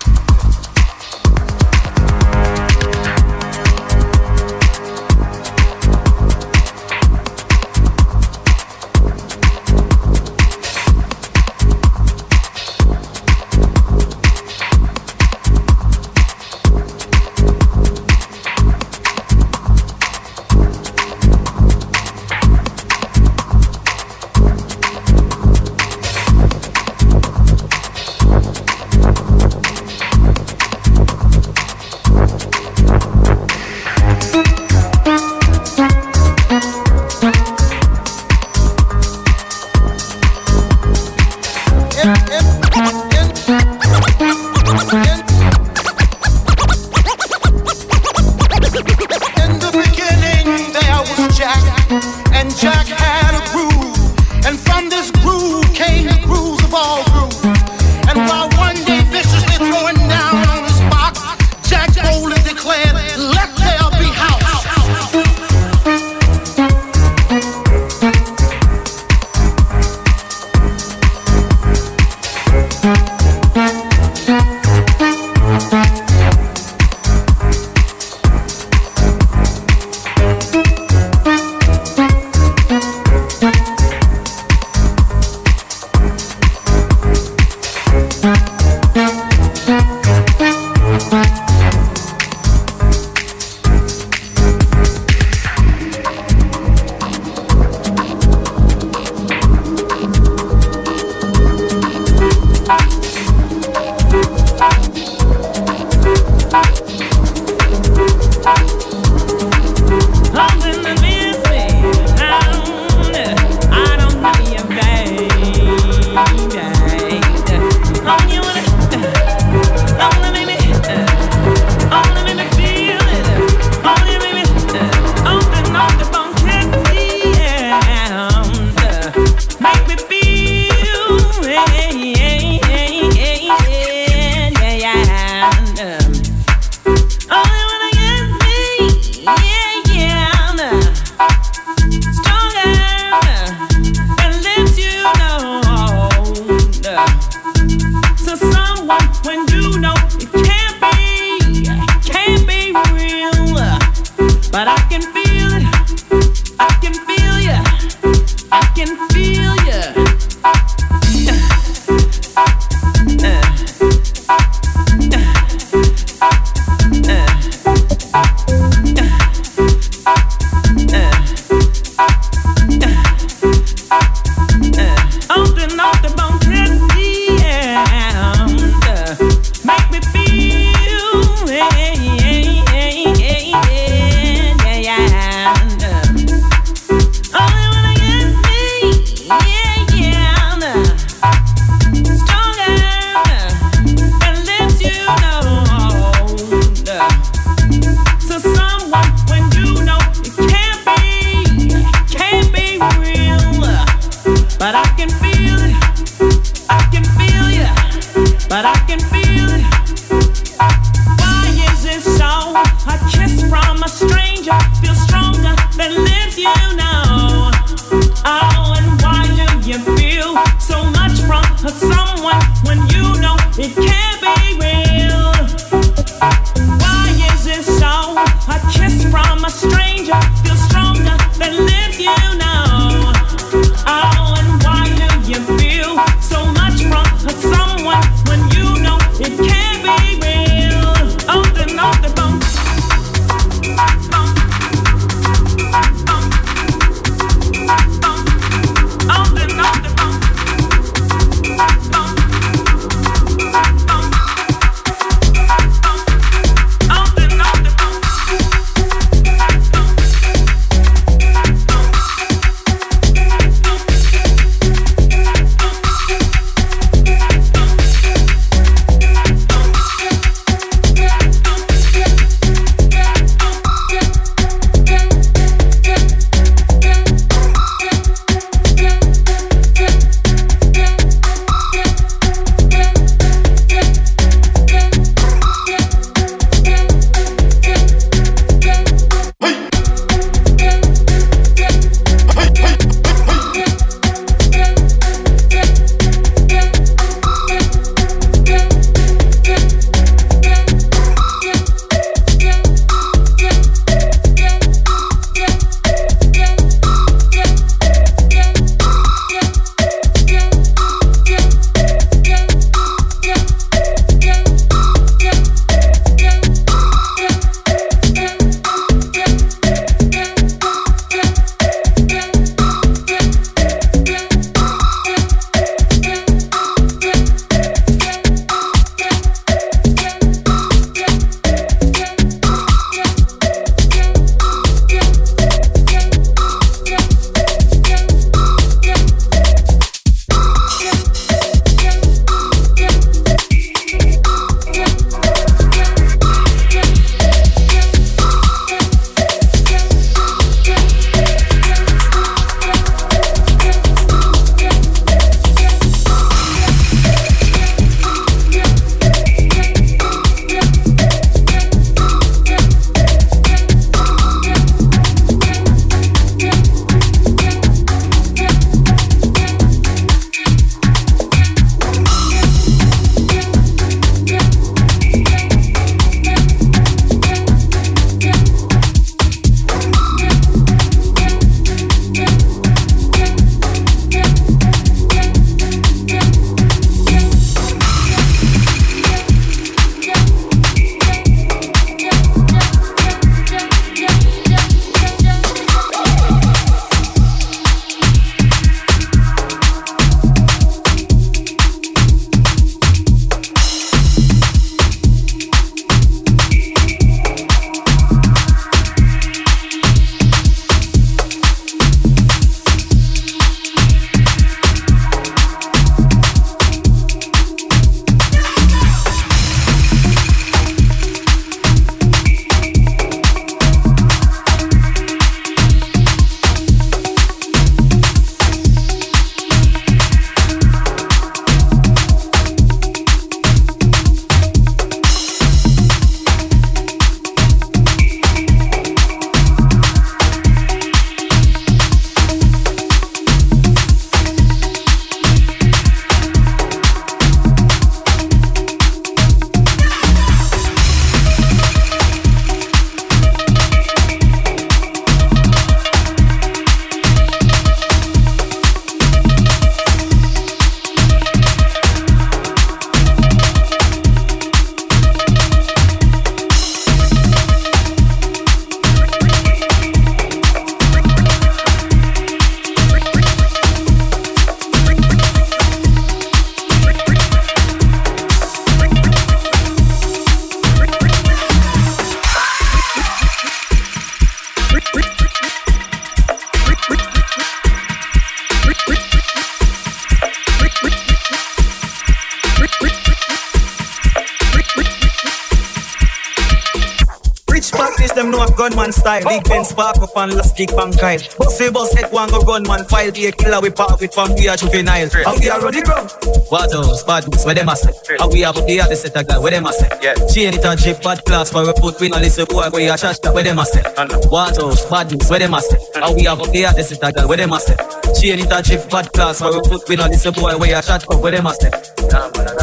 S20: And last kick pan Kyle. Bossy boss head one go gunman file. Be a killer we park with from we are juvenile. How we are running ground. What else? Bad news where them a say. How we have the other set a guy where them a say. Yeah. Chain it a drip bad class for a foot. We no listen boy where you a chat where them a say. What else? Bad news where them a say. How we have the other set a guy where them a say. Chain it a drip bad class for a foot. We no listen boy where you a chat where them a say.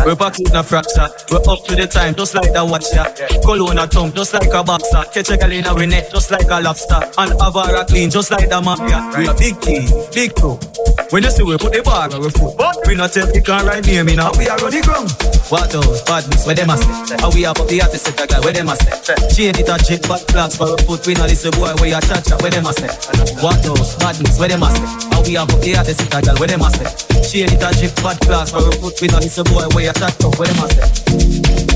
S20: We're back in a fracture. We're up to the time just like the watch ya. Cologne a tongue just like a boxer. Catch a girl in a net just like a lobster. And Avara clean just like the mafia. We a big team, big crew. When you see we put the bag on we foot. We not tell we can write name in we are on the ground. What else? Badness, where them a say? How we have up the artist set a guy, where them a say? Chain it a jet, bad flags for a foot. We not listen boy, where you chat chat, where them a say? What else? Badness, where them a say? How we have up the artist set a guy, where them a say? Chain it a jet, bad flags for a foot. We not listen boy, where you chat chat, where them a say?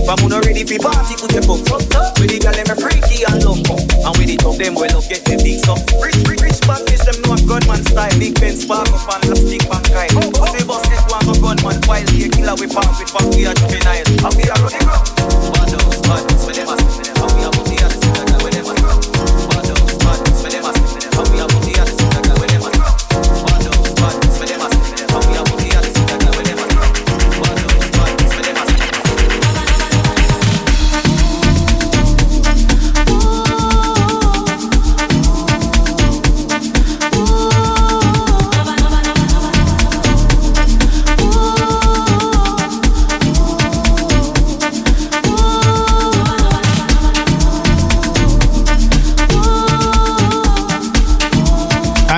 S20: But we not ready for party, put your foot up. With the girl, them a freaky and love And with the top, them well up, get them up. Rich, rich, rich badness, them know a gunman style. Big Ben spark up and plastic pan guy. Oh, oh. Say boss, get one go gunman while the killer we park with fuck we are juvenile. And we are running around. Bad house, badness, where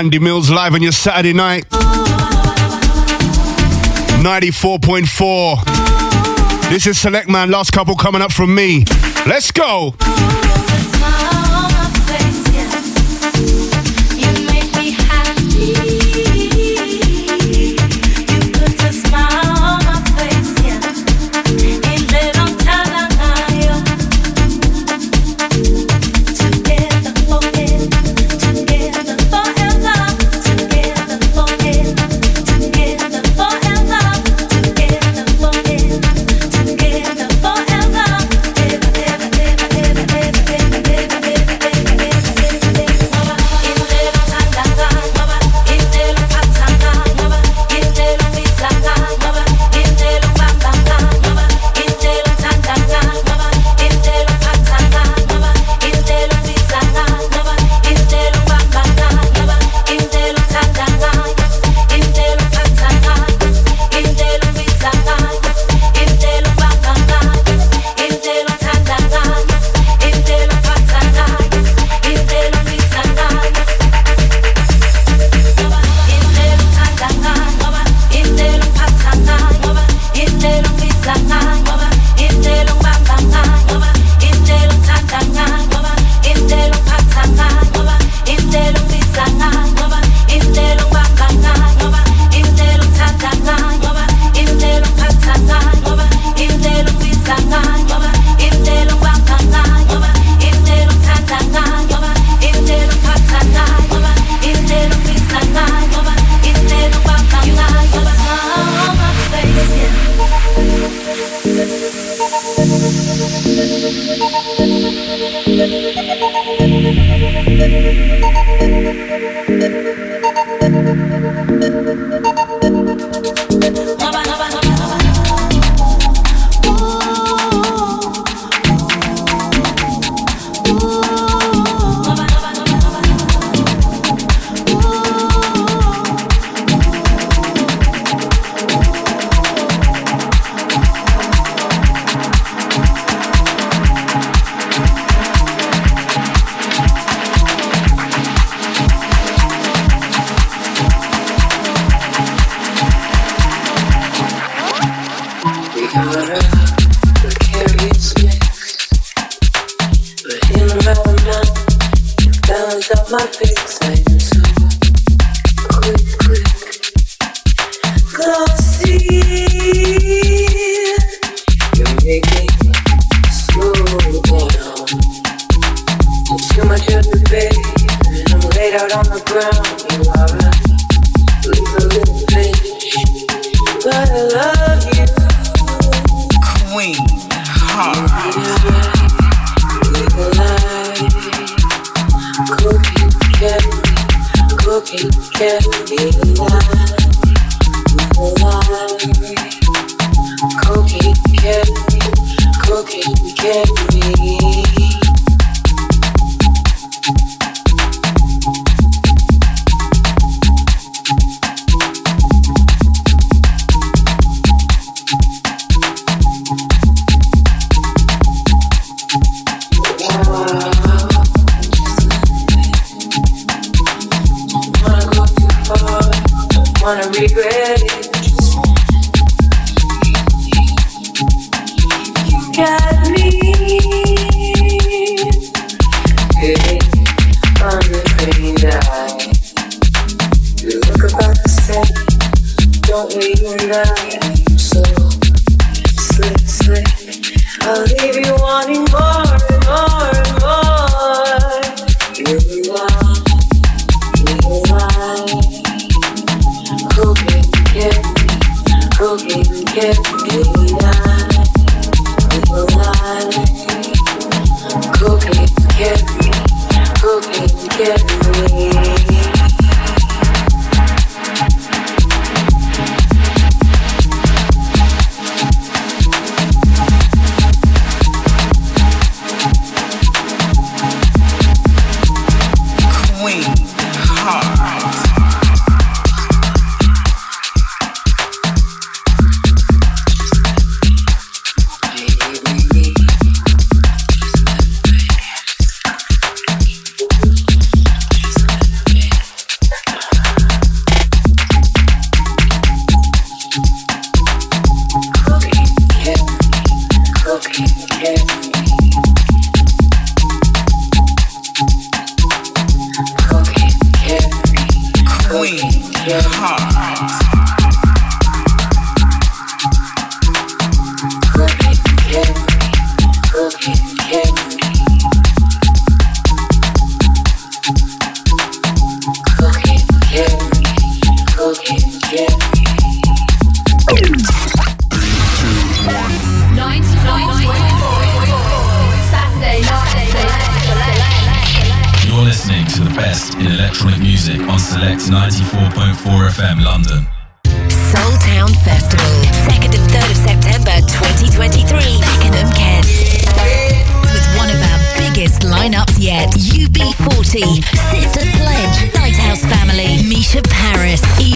S21: Andy Mills live on your Saturday night. 94.4. This is Select Man, last couple coming up from me. Let's go.